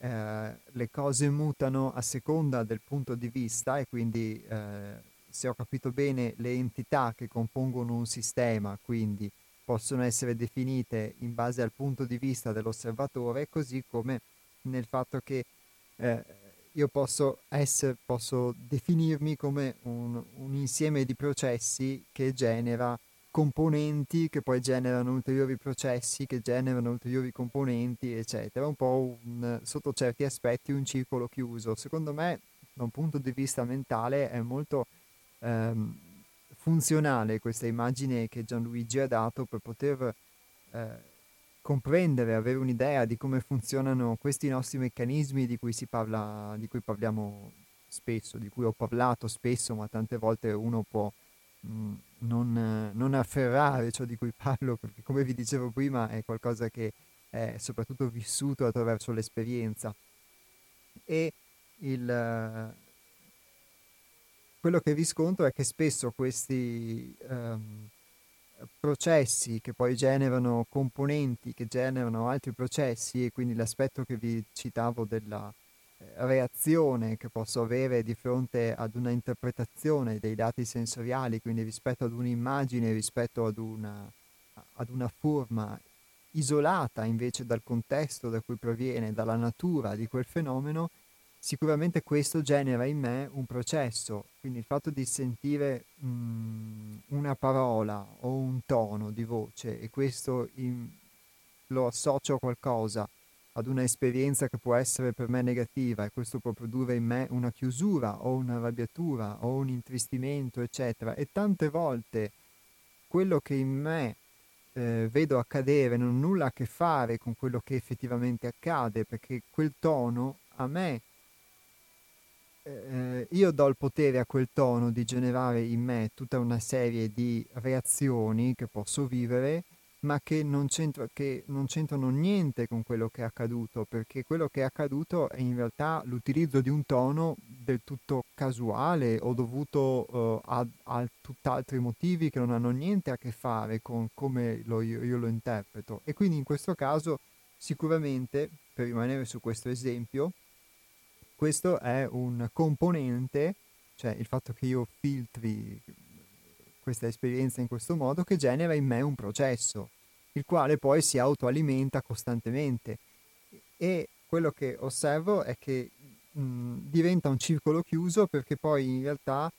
eh, le cose mutano a seconda del punto di vista e quindi eh, se ho capito bene le entità che compongono un sistema quindi possono essere definite in base al punto di vista dell'osservatore così come nel fatto che eh, io posso, essere, posso definirmi come un, un insieme di processi che genera componenti che poi generano ulteriori processi, che generano ulteriori componenti, eccetera. Un po' un, sotto certi aspetti un circolo chiuso. Secondo me, da un punto di vista mentale, è molto ehm, funzionale questa immagine che Gianluigi ha dato per poter eh, comprendere, avere un'idea di come funzionano questi nostri meccanismi di cui, parla, di cui parliamo spesso, di cui ho parlato spesso, ma tante volte uno può non, non, afferrare ciò di cui parlo, perché come vi dicevo prima è qualcosa che è soprattutto vissuto attraverso l'esperienza. E il, quello che riscontro è che spesso questi um, processi che poi generano componenti, che generano altri processi, e quindi l'aspetto che vi citavo della reazione che posso avere di fronte ad una interpretazione dei dati sensoriali, quindi rispetto ad un'immagine, rispetto ad una, ad una forma isolata invece dal contesto da cui proviene, dalla natura di quel fenomeno, sicuramente questo genera in me un processo, quindi il fatto di sentire mh, una parola o un tono di voce e questo in, lo associo a qualcosa ad una esperienza che può essere per me negativa e questo può produrre in me una chiusura o una arrabbiatura o un intristimento, eccetera. E tante volte quello che in me eh, vedo accadere non ha nulla a che fare con quello che effettivamente accade, perché quel tono a me, eh, io do il potere a quel tono di generare in me tutta una serie di reazioni che posso vivere ma che non, che non, c'entrano niente con quello che è accaduto, perché quello che è accaduto è in realtà l'utilizzo di un tono del tutto casuale o dovuto uh, a, a tutt'altri motivi che non hanno niente a che fare con come lo, io, io lo interpreto. E quindi in questo caso sicuramente, per rimanere su questo esempio, questo è un componente, cioè il fatto che io filtri questa esperienza in questo modo che genera in me un processo, il quale poi si autoalimenta costantemente. E quello che osservo è che mh, diventa un circolo chiuso perché poi in realtà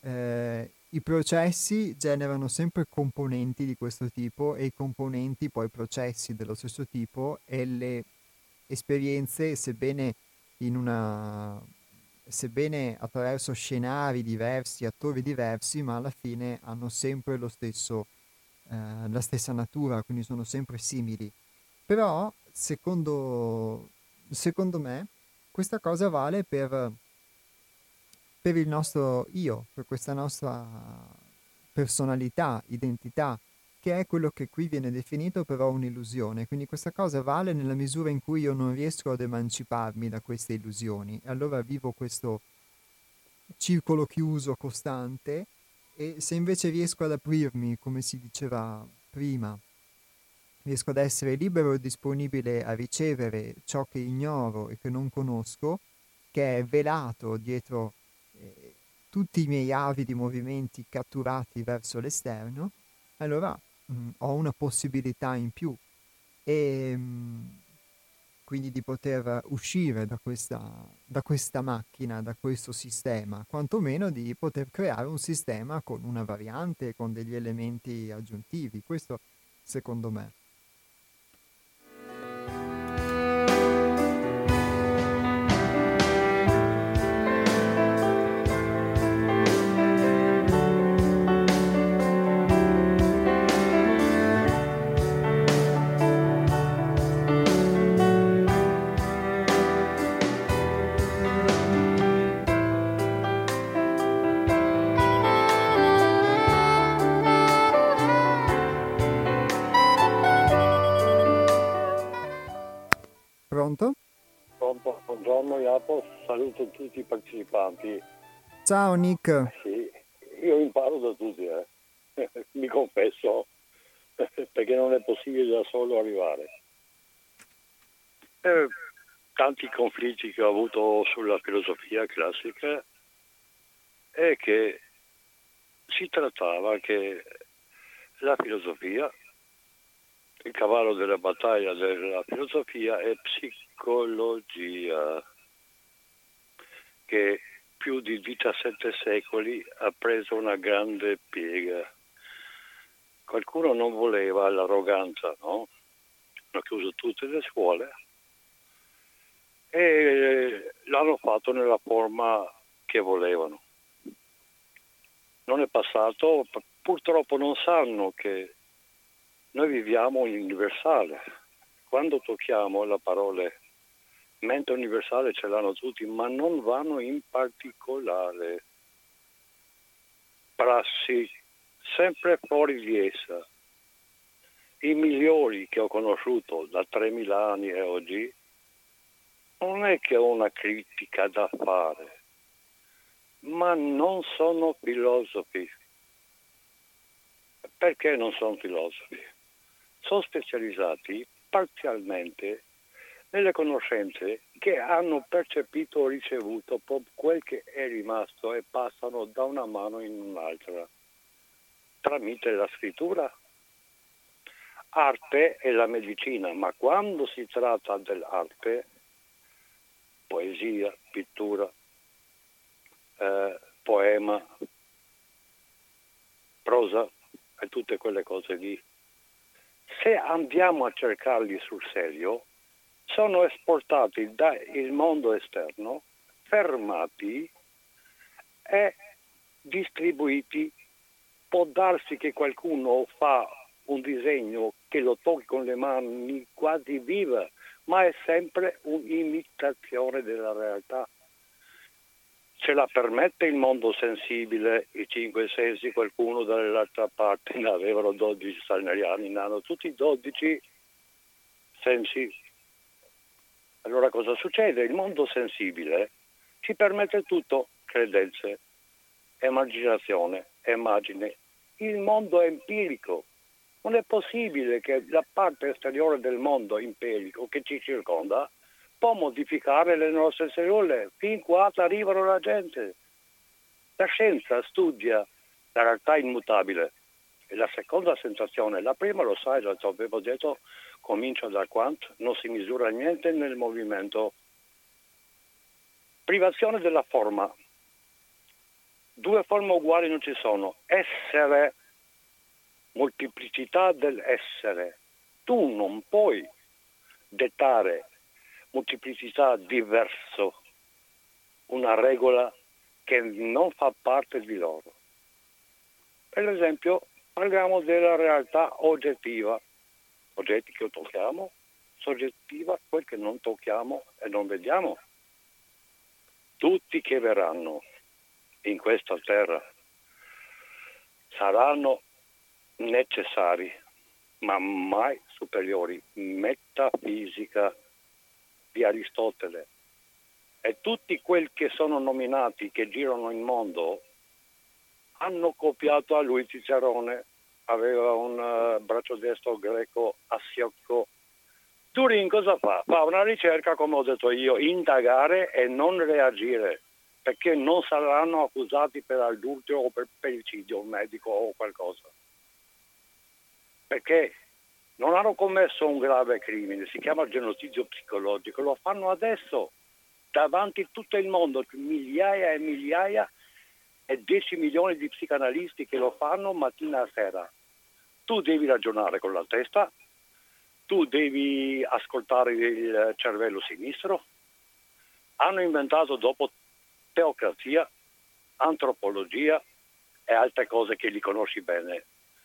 eh, i processi generano sempre componenti di questo tipo e i componenti poi processi dello stesso tipo e le esperienze, sebbene, in una, sebbene attraverso scenari diversi, attori diversi, ma alla fine hanno sempre lo stesso, eh, la stessa natura, quindi sono sempre simili. Però, secondo, secondo me, questa cosa vale per, per il nostro io, per questa nostra personalità, identità, che è quello che qui viene definito però un'illusione. Quindi questa cosa vale nella misura in cui io non riesco ad emanciparmi da queste illusioni. E allora vivo questo circolo chiuso costante e se invece riesco ad aprirmi, come si diceva prima, riesco ad essere libero e disponibile a ricevere ciò che ignoro e che non conosco, che è velato dietro eh, tutti i miei avidi movimenti catturati verso l'esterno, allora mh, mm, ho una possibilità in più e mh, mm, quindi di poter uscire da questa, da questa macchina, da questo sistema, quantomeno di poter creare un sistema con una variante, con degli elementi aggiuntivi. Questo secondo me. Tutti i partecipanti. Ciao Nick. Sì, io imparo da tutti, eh. mi confesso, perché non è possibile da solo arrivare. Eh, tanti conflitti che ho avuto sulla filosofia classica è che si trattava che la filosofia, il cavallo della battaglia della filosofia è psicologia che più di 17 secoli ha preso una grande piega. Qualcuno non voleva l'arroganza, no? Hanno chiuso tutte le scuole e l'hanno fatto nella forma che volevano. Non è passato, purtroppo non sanno che noi viviamo in universale. Quando tocchiamo la parola mente universale ce l'hanno tutti, ma non vanno in particolare. Prassi, sempre fuori di essa. I migliori che ho conosciuto da 3.000 anni e oggi non è che ho una critica da fare, ma non sono filosofi. Perché non sono filosofi? Sono specializzati parzialmente nelle conoscenze che hanno percepito o ricevuto quel che è rimasto e passano da una mano in un'altra tramite la scrittura. Arte è la medicina, ma quando si tratta dell'arte, poesia, pittura, eh, poema, prosa e tutte quelle cose lì, se andiamo a cercarli sul serio, sono esportati dal mondo esterno, fermati e distribuiti. Può darsi che qualcuno fa un disegno che lo tocchi con le mani quasi viva, ma è sempre un'imitazione della realtà. Ce la permette il mondo sensibile, i cinque sensi, qualcuno dall'altra parte ne avevano 12 salneriani, ne hanno tutti 12 sensi allora cosa succede? Il mondo sensibile ci permette tutto, credenze, immaginazione, immagine. Il mondo è empirico. Non è possibile che la parte esteriore del mondo empirico che ci circonda può modificare le nostre cellule. Fin qua arrivano la gente. La scienza studia la realtà immutabile. E la seconda sensazione, la prima lo sai, lo detto, comincia da Quant, non si misura niente nel movimento. Privazione della forma. Due forme uguali non ci sono. Essere, molteplicità dell'essere. Tu non puoi dettare molteplicità diverso, una regola che non fa parte di loro. Per esempio, parliamo della realtà oggettiva, oggetti che tocchiamo, soggettiva, quel che non tocchiamo e non vediamo. Tutti che verranno in questa terra saranno necessari, ma mai superiori. Metafisica di Aristotele e tutti quelli che sono nominati, che girano in mondo, hanno copiato a lui Cicerone, aveva un uh, braccio destro greco assiocco. Turin cosa fa? Fa una ricerca, come ho detto io, indagare e non reagire, perché non saranno accusati per adulterio o per pericidio medico o qualcosa. Perché non hanno commesso un grave crimine, si chiama genocidio psicologico, lo fanno adesso davanti a tutto il mondo, migliaia e migliaia e 10 milioni di psicanalisti che lo fanno mattina a sera. Tu devi ragionare con la testa, tu devi ascoltare il cervello sinistro. Hanno inventato dopo teocrazia, antropologia e altre cose che li conosci bene.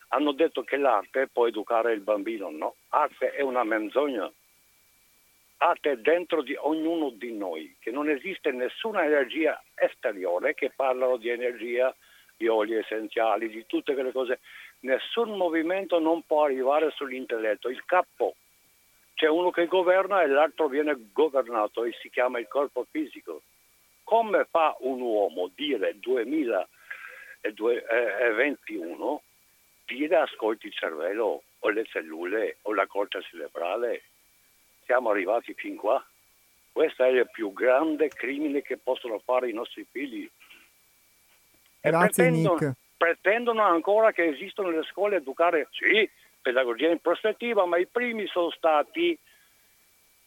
Hanno detto che l'arte può educare il bambino, no? Arte è una menzogna arte dentro di ognuno di noi, che non esiste nessuna energia esteriore che parlano di energia, di oli essenziali, di tutte quelle cose. Nessun movimento non può arrivare sull'intelletto. Il capo, c'è uno che governa e l'altro viene governato e si chiama il corpo fisico. Come fa un uomo dire 2021 dire ascolti il cervello o le cellule o la corte cerebrale siamo arrivati fin qua. Questo è il più grande crimine che possono fare i nostri figli. Grazie, pretendono, pretendono, ancora che esistono le scuole educare, sì, pedagogia in prospettiva, ma i primi sono stati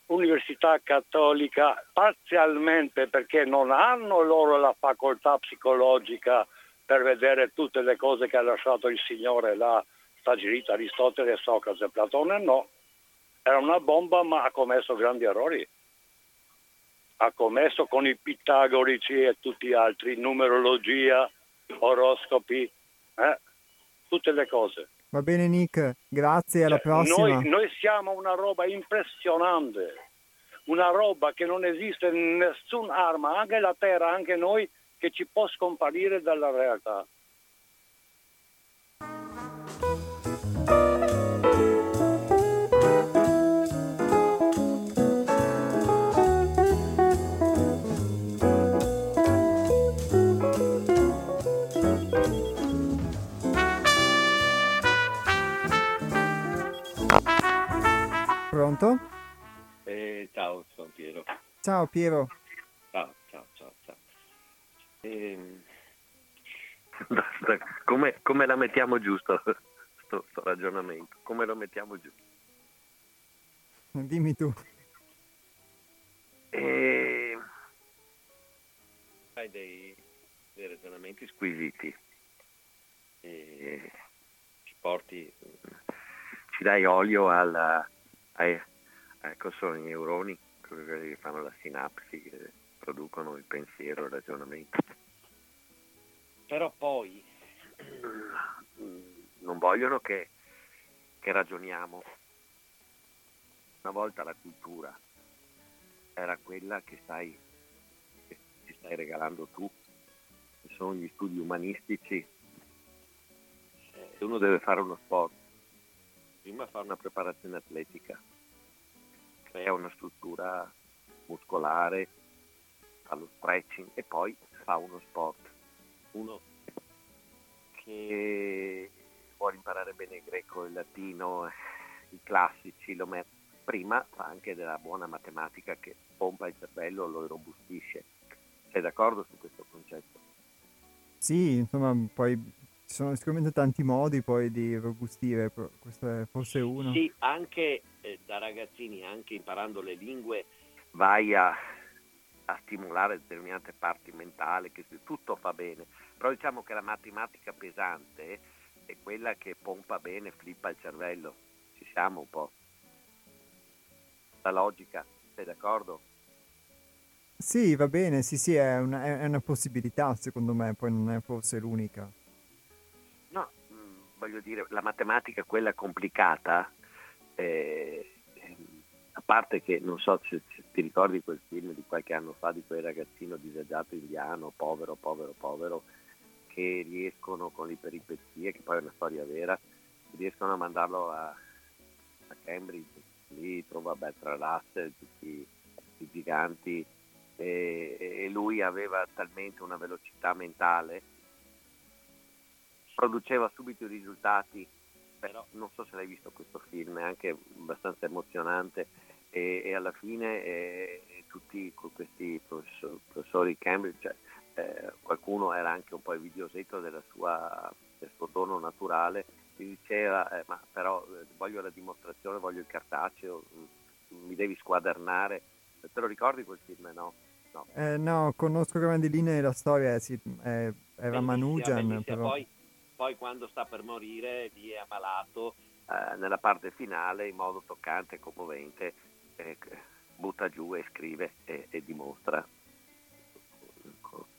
università cattolica parzialmente perché non hanno loro la facoltà psicologica per vedere tutte le cose che ha lasciato il Signore là, Stagirita, Aristotele, Socrate e Platone, no era una bomba ma ha commesso grandi errori. Ha commesso con i pitagorici e tutti gli altri, numerologia, oroscopi, eh? tutte le cose. Va bene Nick, grazie, alla cioè, prossima. Noi, noi siamo una roba impressionante, una roba che non esiste in nessun'arma, anche la Terra, anche noi, che ci può scomparire dalla realtà. Pronto? Eh, ciao, sono Piero. Ciao Piero. Ciao, ciao, ciao, ciao. Eh, come, come, la mettiamo giusto sto, sto, ragionamento? Come lo mettiamo giù? Dimmi tu. Eh, hai dei, dei ragionamenti squisiti. Eh, ci porti, ci dai olio alla eh, ecco, sono i neuroni, quelli che fanno la sinapsi, che producono il pensiero, il ragionamento. Però poi non vogliono che, che ragioniamo. Una volta la cultura era quella che stai, che ci stai regalando tu, che sono gli studi umanistici. Se uno deve fare uno sport, prima fa una preparazione atletica, crea una struttura muscolare, fa lo stretching e poi fa uno sport. Uno che vuole imparare bene il greco, il latino, i classici, lo met- prima fa anche della buona matematica che pompa il cervello, lo robustisce. Sei d'accordo su questo concetto? Sì, insomma, poi ci sono sicuramente tanti modi poi di robustire, questo è forse uno. Sì, anche ragazzini anche imparando le lingue vai a, a stimolare determinate parti mentali, che tutto fa bene, però diciamo che la matematica pesante è quella che pompa bene, flippa il cervello, ci siamo un po'. La logica, sei d'accordo? Sì, va bene, sì, sì, è una, è una possibilità secondo me, poi non è forse l'unica. Voglio dire, la matematica, quella complicata, eh, a parte che non so se, se, ti ricordi quel film di qualche anno fa di quel ragazzino disagiato indiano, povero, povero, povero, che riescono con le peripezie, che poi è una storia vera, riescono a mandarlo a, a Cambridge, lì trova Bertrand Russell, tutti i giganti, e, e lui aveva talmente una velocità mentale, produceva subito i risultati però non so se l'hai visto questo film, è anche abbastanza emozionante e, e alla fine eh, tutti questi professori, professori Cambridge, cioè, eh, qualcuno era anche un po' invidiosetto della sua, del suo dono naturale, mi diceva eh, ma però eh, voglio la dimostrazione, voglio il cartaceo, mm, mi devi squadernare, te lo ricordi quel film? No. No, eh, no conosco grandi linee la storia, sì, era Manujan. Però... Poi, poi quando sta per morire lì è ammalato eh, nella parte finale in modo toccante e commovente eh, butta giù e scrive e, e, dimostra.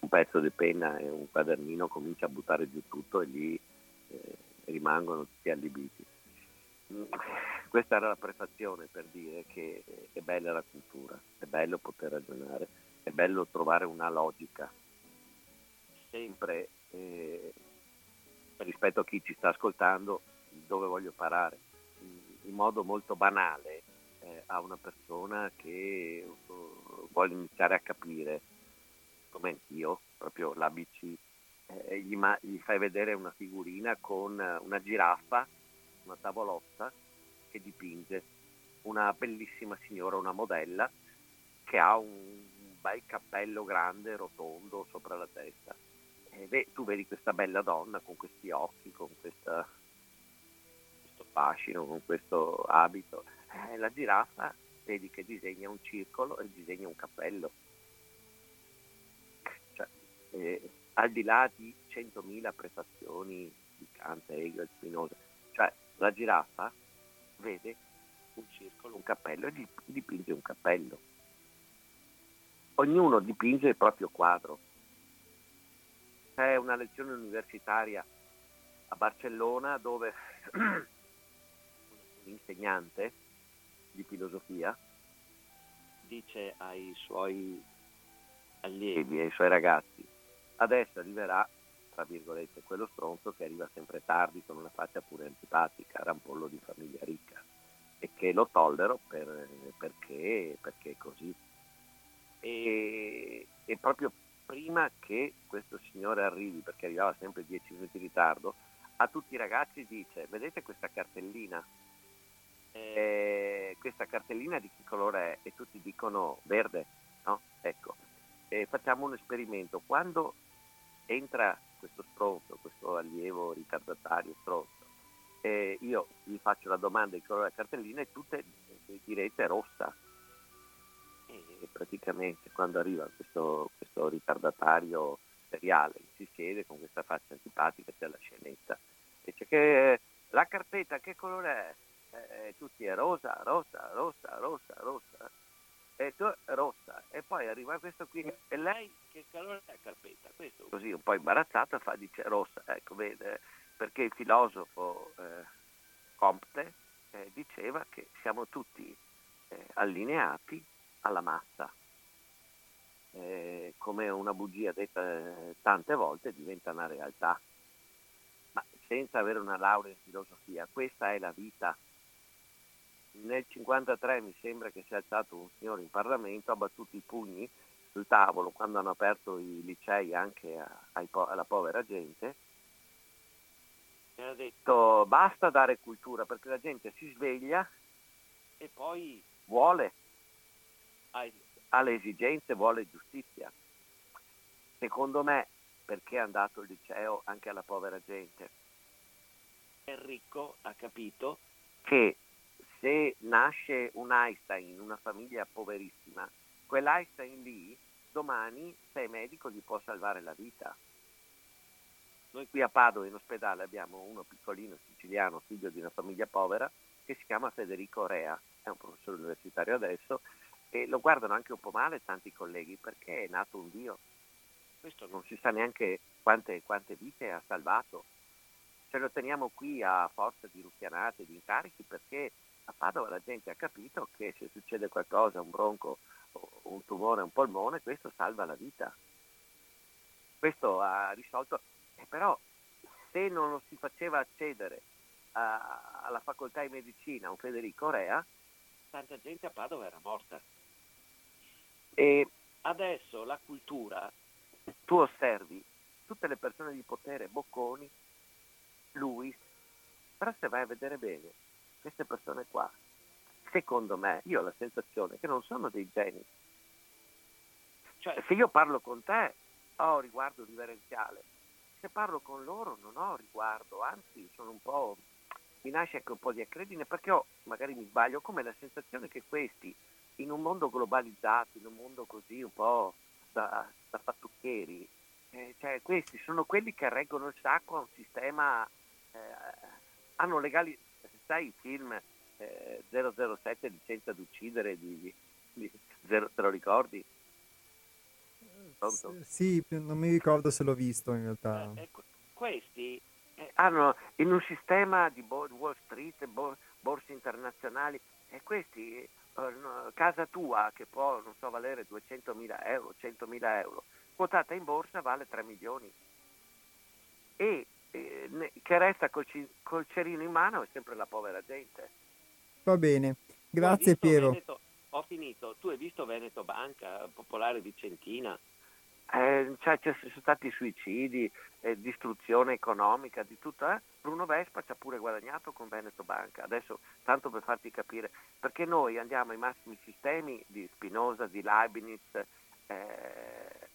Un pezzo di penna e un quadernino comincia a buttare giù tutto e lì eh, rimangono tutti allibiti. Questa era la prefazione per dire che è bella la cultura è bello poter ragionare è bello trovare una logica. Sempre eh, rispetto a chi ci sta ascoltando dove voglio parare, in modo molto banale eh, a una persona che uh, vuole iniziare a capire, come anch'io, proprio l'ABC, eh, gli, ma- gli, fai vedere una figurina con una giraffa, una tavolozza che dipinge. Una bellissima signora, una modella, che ha un bel cappello grande, rotondo sopra la testa eh, beh, tu vedi questa bella donna con questi occhi, con questa, questo fascino, con questo abito. Eh, la giraffa vedi che disegna un circolo e disegna un cappello. Cioè, eh, al di là di 100.000 prefazioni di Kant, Hegel, Spinoza, cioè la giraffa vede un circolo, un cappello e dipinge un cappello. Ognuno dipinge il proprio quadro c'è una lezione universitaria a Barcellona dove un insegnante di filosofia dice ai suoi allievi, ai suoi ragazzi, adesso arriverà, tra virgolette, quello stronzo che arriva sempre tardi con una faccia pure antipatica, rampollo di famiglia ricca e che lo tollero per, perché, perché così. E, e proprio prima che questo signore arrivi, perché arrivava sempre 10 minuti in ritardo, a tutti i ragazzi dice, vedete questa cartellina? Eh, questa cartellina di che colore è? E tutti dicono verde, no? Ecco, eh, facciamo un esperimento. Quando entra questo stronzo, questo allievo ritardatario stronzo, eh, io gli faccio la domanda di colore della cartellina e tutte direte rossa e praticamente quando arriva questo, questo ritardatario seriale si siede con questa faccia antipatica, c'è la scenetta, dice che la carpetta che colore è? Eh, tutti è rosa, rosa, rosa, rosa, rosa. E tu rossa. E poi arriva questo qui e lei che colore è la carpetta? Questo così un po' imbarazzato fa, dice rossa. Ecco, vede, perché il filosofo eh, Comte eh, diceva che siamo tutti eh, allineati alla massa. Eh, come una bugia detta eh, tante volte diventa una realtà. Ma senza avere una laurea in filosofia, questa è la vita. Nel 1953 mi sembra che sia alzato un signore in Parlamento, ha battuto i pugni sul tavolo quando hanno aperto i licei anche a, a, alla povera gente e ha detto basta dare cultura perché la gente si sveglia e poi vuole ha le esigenze, vuole giustizia. Secondo me, perché è andato il liceo anche alla povera gente? Il ricco ha capito che se nasce un Einstein in una famiglia poverissima, quell'Einstein lì domani, se è medico, gli può salvare la vita. Noi qui a Padova in ospedale abbiamo uno piccolino siciliano, figlio di una famiglia povera, che si chiama Federico Rea, è un professore universitario adesso, e lo guardano anche un po' male tanti colleghi perché è nato un Dio. Questo non si sa neanche quante, quante vite ha salvato. Ce lo teniamo qui a forza di rucchianate, di incarichi, perché a Padova la gente ha capito che se succede qualcosa, un bronco, un tumore, un polmone, questo salva la vita. Questo ha risolto, eh, però se non lo si faceva accedere a, alla facoltà di medicina un Federico Rea, tanta gente a Padova era morta. E adesso la cultura, tu osservi tutte le persone di potere, Bocconi, Luis, però se vai a vedere bene, queste persone qua, secondo me, io ho la sensazione che non sono dei geni. Cioè, se io parlo con te, ho riguardo riverenziale. Se parlo con loro non ho riguardo, anzi sono un po', mi nasce anche un po' di accredine perché ho, magari mi sbaglio, come la sensazione che questi, in un mondo globalizzato, in un mondo così un po' da, da fattucchieri, eh, cioè questi sono quelli che reggono il sacco a un sistema, eh, hanno legali, sai il film eh, 007 licenza d'uccidere di, di, zero, te lo ricordi? Pronto? Sì, non mi ricordo se l'ho visto in realtà. Eh, ecco, questi eh, hanno in un sistema di Wall Street, borse internazionali, e questi, eh, casa tua che può, non so, valere 200.000 euro, 100.000 euro, quotata in borsa vale 3 milioni. E eh, che resta col, col, cerino in mano è sempre la povera gente. Va bene, grazie Piero. Veneto, ho finito, tu hai visto Veneto Banca, Popolare Vicentina? Eh, cioè, ci sono stati suicidi, eh, distruzione economica, di tutto. Eh? Bruno Vespa ci ha pure guadagnato con Veneto Banca. Adesso, tanto per farti capire, perché noi andiamo ai massimi sistemi di Spinoza, di Leibniz, eh,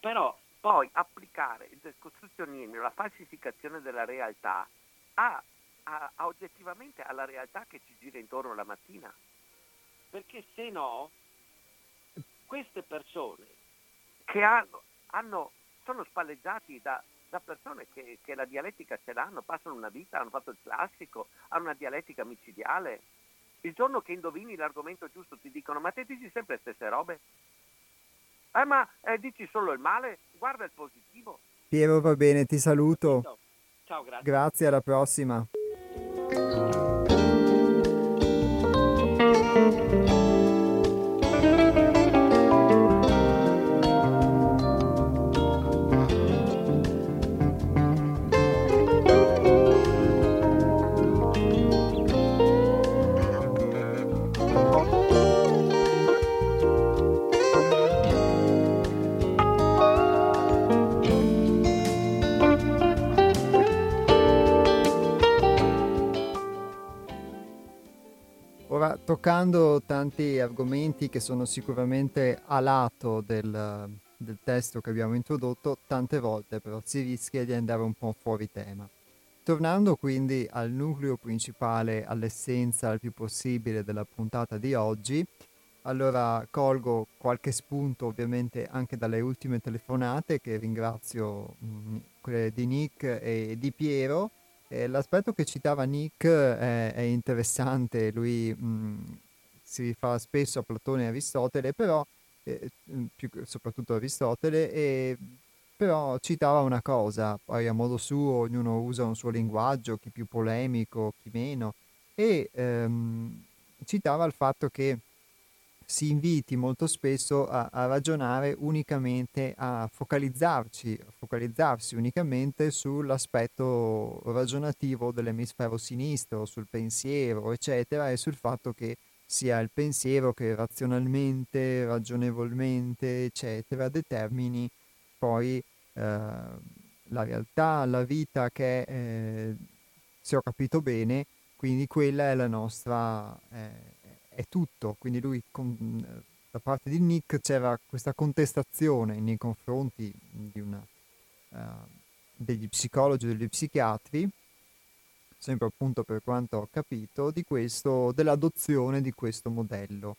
però poi applicare il decostruzionismo, la falsificazione della realtà a, a, a oggettivamente alla realtà che ci gira intorno la mattina. Perché se no, queste persone che hanno, hanno, sono spalleggiati da, da persone che, che, la dialettica ce l'hanno, passano una vita, hanno fatto il classico, hanno una dialettica micidiale. Il giorno che indovini l'argomento giusto ti dicono ma te dici sempre le stesse robe? Eh, ma eh, dici solo il male? Guarda il positivo. Piero, va bene, ti saluto. Ciao, grazie. Grazie, alla prossima. Toccando tanti argomenti che sono sicuramente a lato del, del testo che abbiamo introdotto, tante volte però si rischia di andare un po' fuori tema. Tornando quindi al nucleo principale, all'essenza il più possibile della puntata di oggi, allora colgo qualche spunto ovviamente anche dalle ultime telefonate che ringrazio mh, mm, quelle di Nick e di Piero eh, l'aspetto che citava Nick è, è interessante, lui mh, mm, si rifà spesso a Platone e Aristotele, però, eh, mm, più, soprattutto Aristotele, e, però citava una cosa, poi a modo suo ognuno usa un suo linguaggio, chi più polemico, chi meno, e ehm, citava il fatto che si inviti molto spesso a, a, ragionare unicamente, a focalizzarci, a focalizzarsi unicamente sull'aspetto ragionativo dell'emisfero sinistro, sul pensiero, eccetera, e sul fatto che sia il pensiero che razionalmente, ragionevolmente, eccetera, determini poi eh, la realtà, la vita che, eh, se ho capito bene, quindi quella è la nostra... Eh, è tutto, quindi lui con, da parte di Nick c'era questa contestazione nei confronti una, uh, degli psicologi e degli psichiatri sempre appunto per quanto ho capito, questo, dell'adozione di questo modello.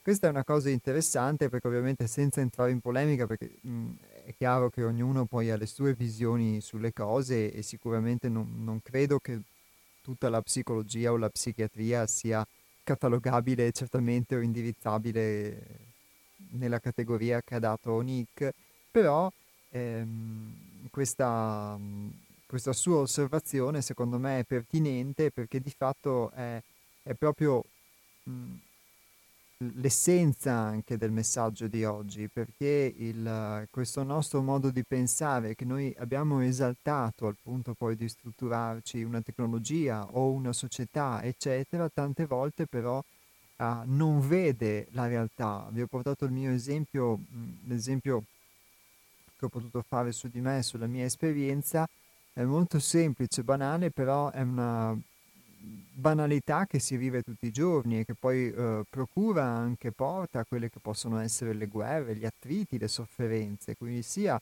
Questa è una cosa interessante perché ovviamente senza entrare in polemica, perché mh, è chiaro che ognuno poi ha le sue visioni sulle cose e sicuramente non, non credo che tutta la psicologia o la psichiatria sia catalogabile certamente o indirizzabile nella categoria che ha dato Nick, però ehm, questa, questa, sua osservazione secondo me è pertinente perché di fatto è, è proprio mh, l'essenza anche del messaggio di oggi, perché il, questo nostro modo di pensare che noi abbiamo esaltato al punto poi di strutturarci una tecnologia o una società, eccetera, tante volte però uh, non vede la realtà. Vi ho portato il mio esempio, l'esempio che ho potuto fare su di me, sulla mia esperienza, è molto semplice, banale, però è una banalità che si vive tutti i giorni e che poi eh, procura anche, porta a quelle che possono essere le guerre, gli attriti, le sofferenze, quindi sia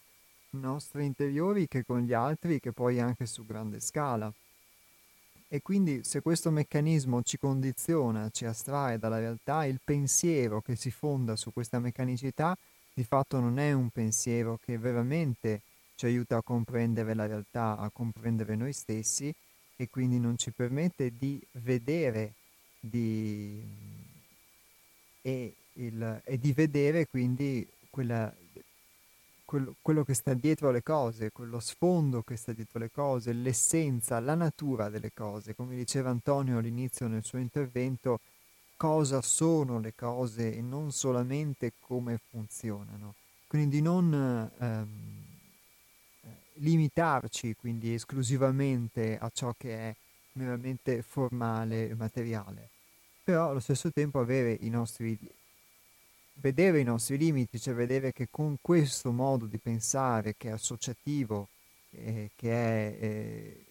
nostri interiori che con gli altri che poi anche su grande scala. E quindi se questo meccanismo ci condiziona, ci astrae dalla realtà, il pensiero che si fonda su questa meccanicità di fatto non è un pensiero che veramente ci aiuta a comprendere la realtà, a comprendere noi stessi, e quindi non ci permette di vedere di, e, il, e, di vedere quindi quella, quello, quello, che sta dietro le cose, quello sfondo che sta dietro le cose, l'essenza, la natura delle cose. Come diceva Antonio all'inizio nel suo intervento, cosa sono le cose e non solamente come funzionano. Quindi di non... Ehm, limitarci quindi esclusivamente a ciò che è meramente formale e materiale, però allo stesso tempo avere i nostri vedere i nostri limiti, cioè vedere che con questo modo di pensare che è associativo, eh, che è, eh,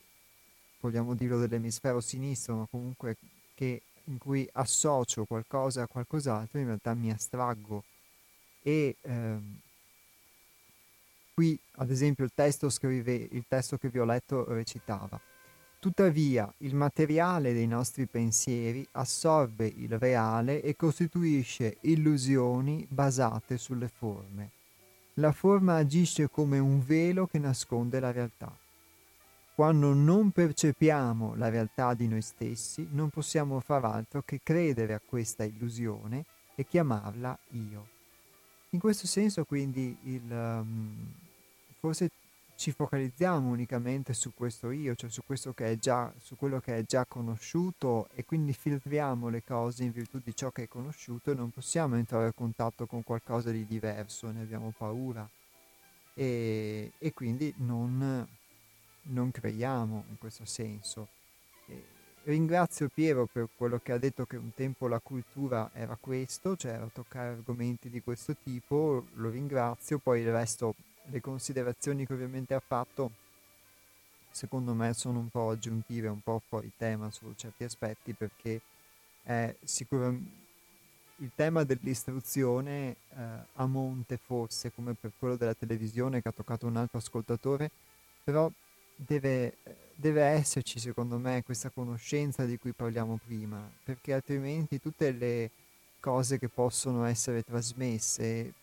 vogliamo dirlo, dell'emisfero sinistro, ma comunque che, in cui associo qualcosa a qualcos'altro, in realtà mi astraggo e ehm, Qui, ad esempio, il testo, scrive, il testo che vi ho letto recitava. Tuttavia, il materiale dei nostri pensieri assorbe il reale e costituisce illusioni basate sulle forme. La forma agisce come un velo che nasconde la realtà. Quando non percepiamo la realtà di noi stessi, non possiamo far altro che credere a questa illusione e chiamarla io. In questo senso, quindi, il, um, forse ci focalizziamo unicamente su questo io, cioè su, questo già, su quello che è già conosciuto e quindi filtriamo le cose in virtù di ciò che è conosciuto e non possiamo entrare a contatto con qualcosa di diverso, ne abbiamo paura e, e quindi non, non, creiamo in questo senso. E ringrazio Piero per quello che ha detto che un tempo la cultura era questo, cioè era toccare argomenti di questo tipo, lo ringrazio, poi il resto le considerazioni che ovviamente ha fatto secondo me sono un po' aggiuntive, un po' fuori tema su certi aspetti perché è sicuramente il tema dell'istruzione eh, a monte forse come per quello della televisione che ha toccato un altro ascoltatore, però deve, deve esserci secondo me questa conoscenza di cui parliamo prima, perché altrimenti tutte le cose che possono essere trasmesse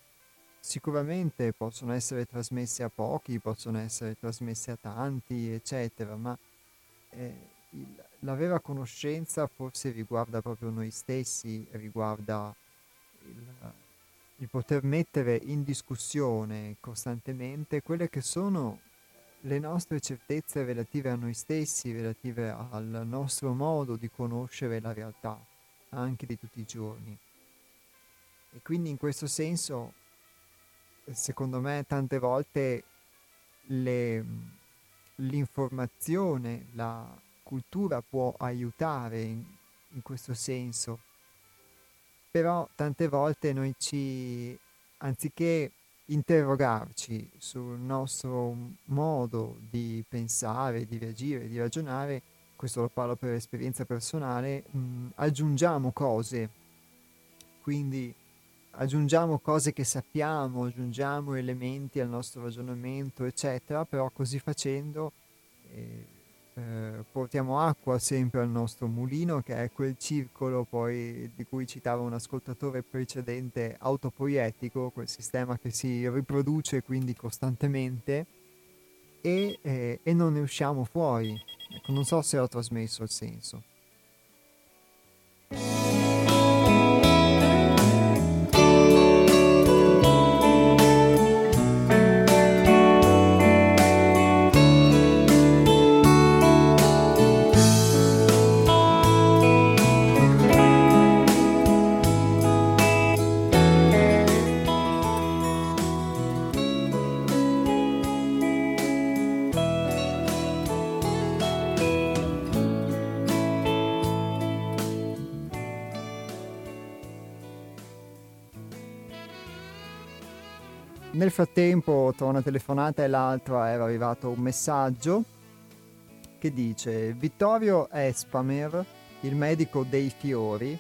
sicuramente possono essere trasmesse a pochi, possono essere trasmesse a tanti, eccetera, ma eh, il, la vera conoscenza forse riguarda proprio noi stessi, riguarda il, il poter mettere in discussione costantemente quelle che sono le nostre certezze relative a noi stessi, relative al nostro modo di conoscere la realtà, anche di tutti i giorni. E quindi in questo senso secondo me tante volte le, l'informazione, la cultura può aiutare in, in questo senso, però tante volte noi ci, anziché interrogarci sul nostro modo di pensare, di reagire, di ragionare, questo lo parlo per esperienza personale, mh, aggiungiamo cose. Quindi aggiungiamo cose che sappiamo, aggiungiamo elementi al nostro ragionamento, eccetera, però così facendo eh, eh, portiamo acqua sempre al nostro mulino, che è quel circolo poi di cui citava un ascoltatore precedente autopoietico, quel sistema che si riproduce quindi costantemente e, eh, e non ne usciamo fuori. Ecco, non so se ho trasmesso il senso. Frattempo, tra una telefonata e l'altra, era arrivato un messaggio che dice Vittorio Espamer, il medico dei fiori,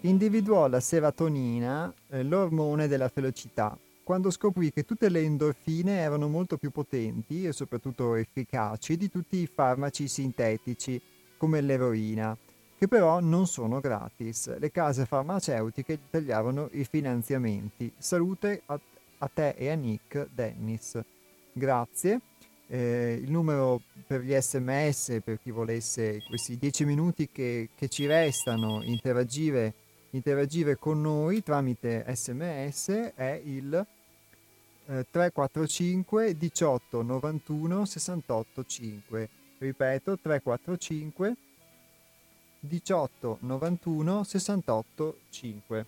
individuò la serotonina, eh, l'ormone della felicità, quando scoprì che tutte le endorfine erano molto più potenti e soprattutto efficaci di tutti i farmaci sintetici, come l'eroina, che però non sono gratis. Le case farmaceutiche gli tagliarono i finanziamenti. Salute a a te e a Nick Dennis. Grazie. Eh, il numero per gli sms, per chi volesse questi dieci minuti che, che ci restano, interagire, interagire, con noi tramite sms è il eh, 345 18 91 68 5. Ripeto, 345 18 91 68 5.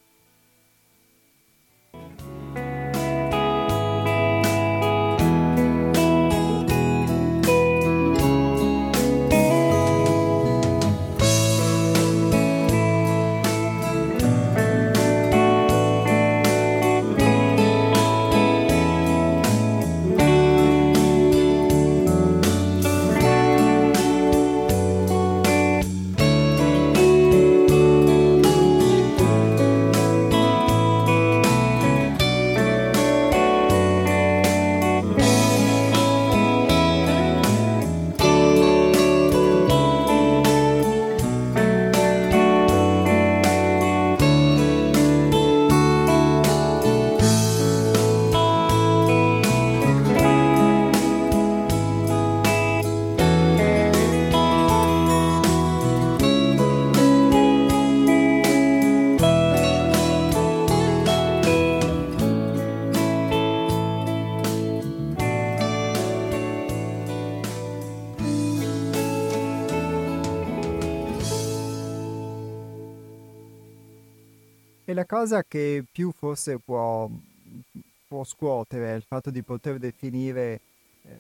Cosa che più forse può, può scuotere è il fatto di poter definire eh,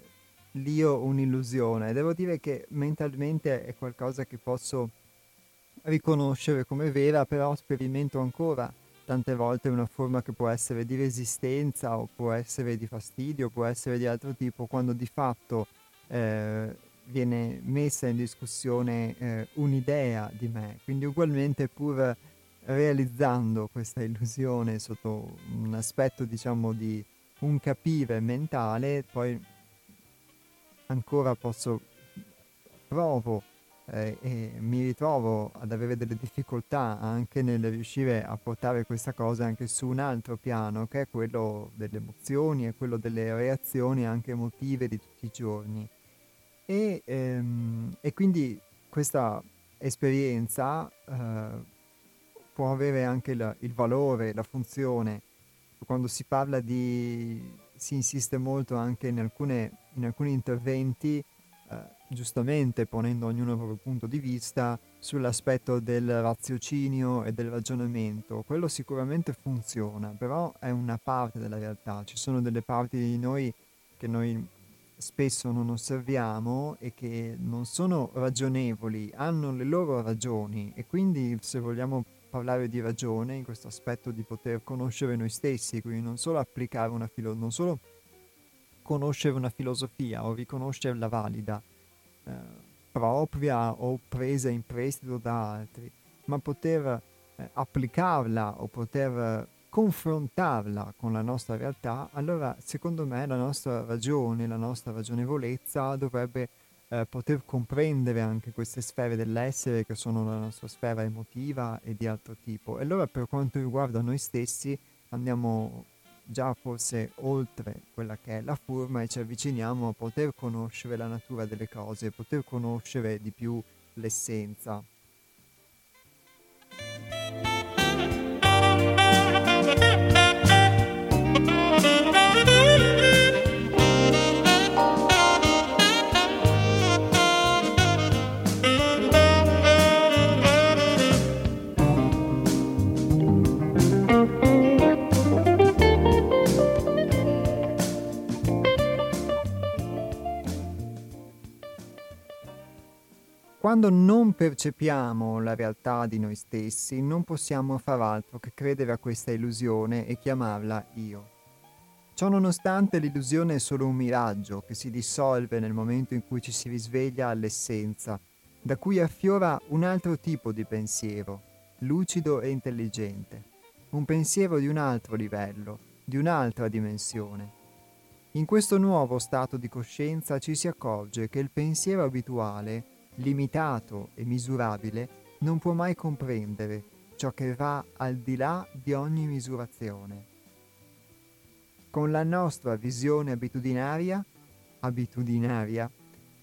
l'io un'illusione. Devo dire che mentalmente è qualcosa che posso riconoscere come vera, però sperimento ancora tante volte una forma che può essere di resistenza o può essere di fastidio, può essere di altro tipo, quando di fatto eh, viene messa in discussione eh, un'idea di me. Quindi ugualmente pur realizzando questa illusione sotto un aspetto diciamo di un capire mentale, poi ancora posso provo eh, e mi ritrovo ad avere delle difficoltà anche nel riuscire a portare questa cosa anche su un altro piano che è quello delle emozioni e quello delle reazioni anche emotive di tutti i giorni. E, ehm, e quindi questa esperienza eh, può avere anche la, il valore, la funzione. Quando si parla di... si insiste molto anche in, alcune, in alcuni interventi, eh, giustamente ponendo ognuno il proprio punto di vista, sull'aspetto del raziocinio e del ragionamento. Quello sicuramente funziona, però è una parte della realtà. Ci sono delle parti di noi che noi spesso non osserviamo e che non sono ragionevoli, hanno le loro ragioni e quindi se vogliamo parlare di ragione in questo aspetto di poter conoscere noi stessi, quindi non solo applicare una filosofia, non solo conoscere una filosofia o riconoscerla valida, eh, propria o presa in prestito da altri, ma poter eh, applicarla o poter confrontarla con la nostra realtà, allora secondo me la nostra ragione, la nostra ragionevolezza dovrebbe eh, poter comprendere anche queste sfere dell'essere che sono la nostra sfera emotiva e di altro tipo. E allora per quanto riguarda noi stessi andiamo già forse oltre quella che è la forma e ci avviciniamo a poter conoscere la natura delle cose, poter conoscere di più l'essenza. Quando non percepiamo la realtà di noi stessi, non possiamo far altro che credere a questa illusione e chiamarla io. Ciò nonostante l'illusione è solo un miraggio che si dissolve nel momento in cui ci si risveglia all'essenza, da cui affiora un altro tipo di pensiero, lucido e intelligente, un pensiero di un altro livello, di un'altra dimensione. In questo nuovo stato di coscienza ci si accorge che il pensiero abituale limitato e misurabile, non può mai comprendere ciò che va al di là di ogni misurazione. Con la nostra visione abitudinaria, abitudinaria,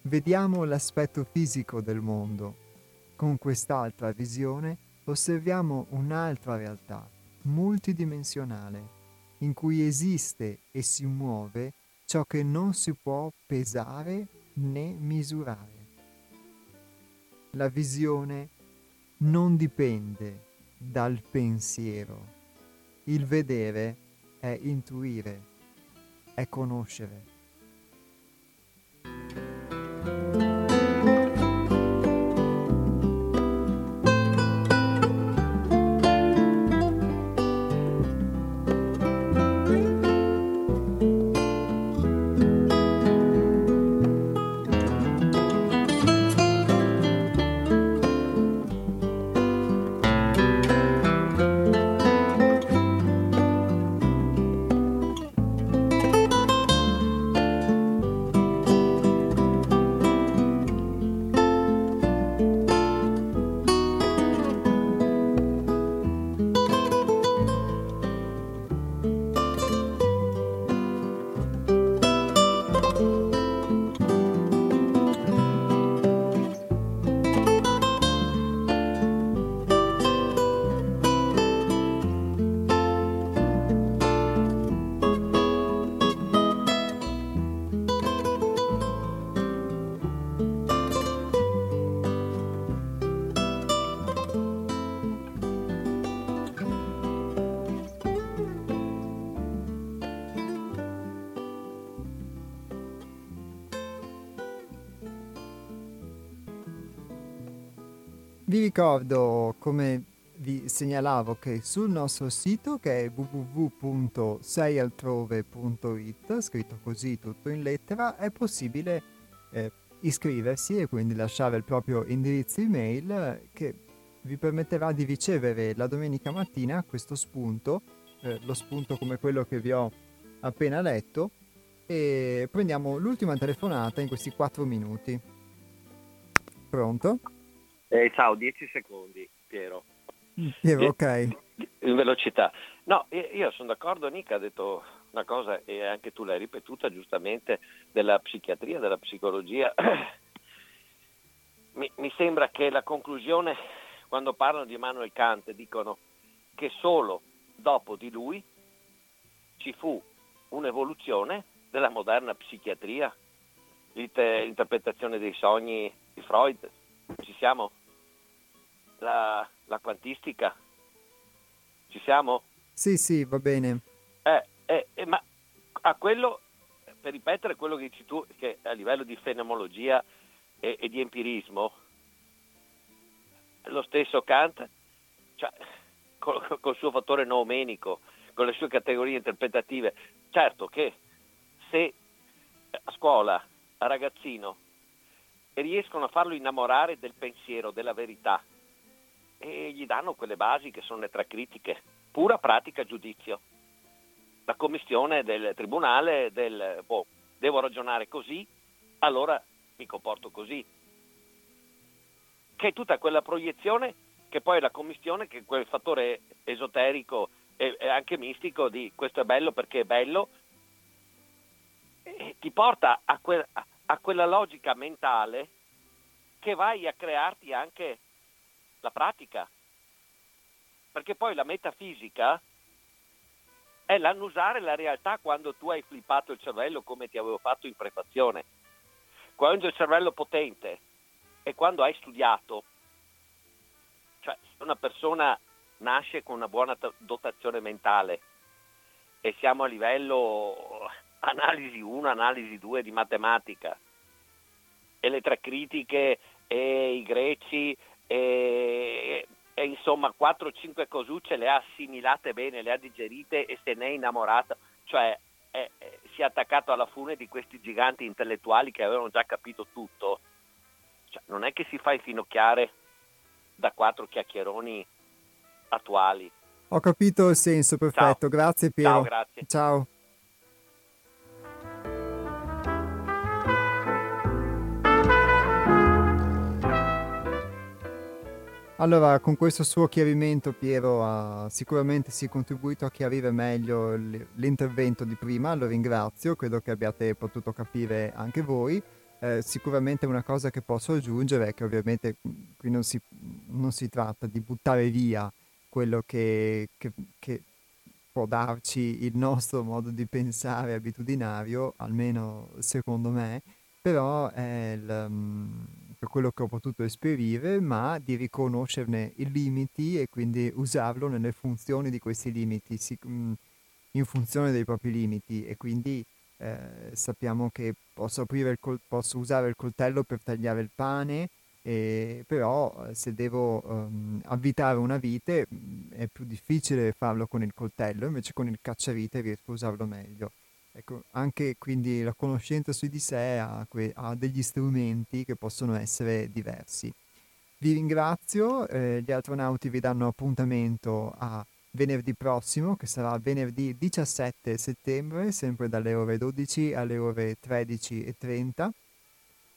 vediamo l'aspetto fisico del mondo. Con quest'altra visione osserviamo un'altra realtà, multidimensionale, in cui esiste e si muove ciò che non si può pesare né misurare. La visione non dipende dal pensiero. Il vedere è intuire, è conoscere. Vi ricordo, come vi segnalavo, che sul nostro sito che è www.seialtrove.it, scritto così tutto in lettera, è possibile eh, iscriversi e quindi lasciare il proprio indirizzo email che vi permetterà di ricevere la domenica mattina questo spunto, eh, lo spunto come quello che vi ho appena letto, e prendiamo l'ultima telefonata in questi 4 minuti. Pronto? Eh, ciao, 10 secondi, Piero. Piero, ok. In velocità. No, io sono d'accordo, Nica ha detto una cosa e anche tu l'hai ripetuta giustamente della psichiatria, della psicologia. Mi, mi sembra che la conclusione, quando parlano di Immanuel Kant, dicono che solo dopo di lui ci fu un'evoluzione della moderna psichiatria, l'interpretazione dei sogni di Freud. Ci siamo? La, la quantistica. Ci siamo? Sì, sì, va bene. Eh, eh, eh, ma a quello, per ripetere quello che dici tu, che a livello di fenomenologia e, e di empirismo, lo stesso Kant, cioè, col, col suo fattore noumenico, con le sue categorie interpretative, certo che se a scuola, a ragazzino, riescono a farlo innamorare del pensiero, della verità, e gli danno quelle basi che sono le tre critiche, pura pratica giudizio. La commissione del tribunale del boh, devo ragionare così, allora mi comporto così. Che è tutta quella proiezione che poi la commissione, che è quel fattore esoterico e, anche mistico di questo è bello perché è bello, ti porta a, que- a quella logica mentale che vai a crearti anche la pratica. Perché poi la metafisica è l'annusare la realtà quando tu hai flippato il cervello come ti avevo fatto in prefazione. Quando il cervello potente e quando hai studiato, cioè una persona nasce con una buona dotazione mentale e siamo a livello analisi 1, analisi 2 di matematica e le tre critiche e i greci e, e insomma 4-5 cosucce le ha assimilate bene, le ha digerite e se ne è innamorato, cioè è, è, si è attaccato alla fune di questi giganti intellettuali che avevano già capito tutto. Cioè, non è che si fa infinocchiare da quattro chiacchieroni attuali. Ho capito il senso, perfetto. Ciao. Grazie Piero. Ciao, grazie. Ciao. Allora, con questo suo chiarimento Piero ha sicuramente sì contribuito a chiarire meglio l'intervento di prima, lo ringrazio, credo che abbiate potuto capire anche voi. Eh, sicuramente una cosa che posso aggiungere è che ovviamente qui non si, non si tratta di buttare via quello che, che, che, può darci il nostro modo di pensare abitudinario, almeno secondo me, però è il, per quello che ho potuto esperire, ma di riconoscerne i limiti e quindi usarlo nelle funzioni di questi limiti, mm, in funzione dei propri limiti e quindi eh, sappiamo che posso, col- posso, usare il coltello per tagliare il pane, e, però eh, se devo um, avvitare una vite mm, è più difficile farlo con il coltello, invece con il cacciavite riesco a usarlo meglio. Ecco, anche quindi la conoscenza su di sé ha, que- ha degli strumenti che possono essere diversi. Vi ringrazio, eh, gli astronauti vi danno appuntamento a venerdì prossimo, che sarà venerdì 17 settembre, sempre dalle ore 12 alle ore 13.30.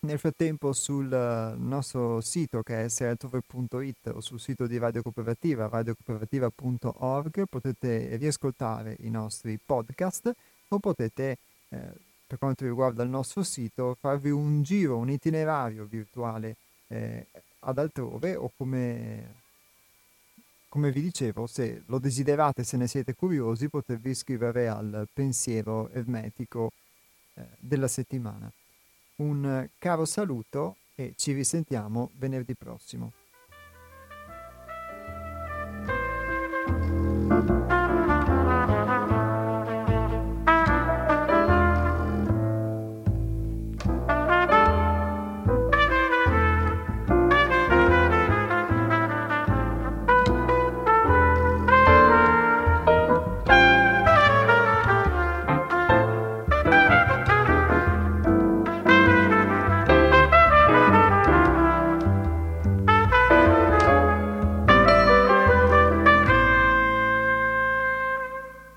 Nel frattempo sul nostro sito che è seratover.it o sul sito di Radio Cooperativa, radiocooperativa.org, potete riascoltare i nostri podcast o potete, eh, per quanto riguarda il nostro sito, farvi un giro, un itinerario virtuale eh, ad altrove o come, come vi dicevo, se lo desiderate, se ne siete curiosi, potervi iscrivere al pensiero ermetico eh, della settimana. Un caro saluto e ci risentiamo venerdì prossimo.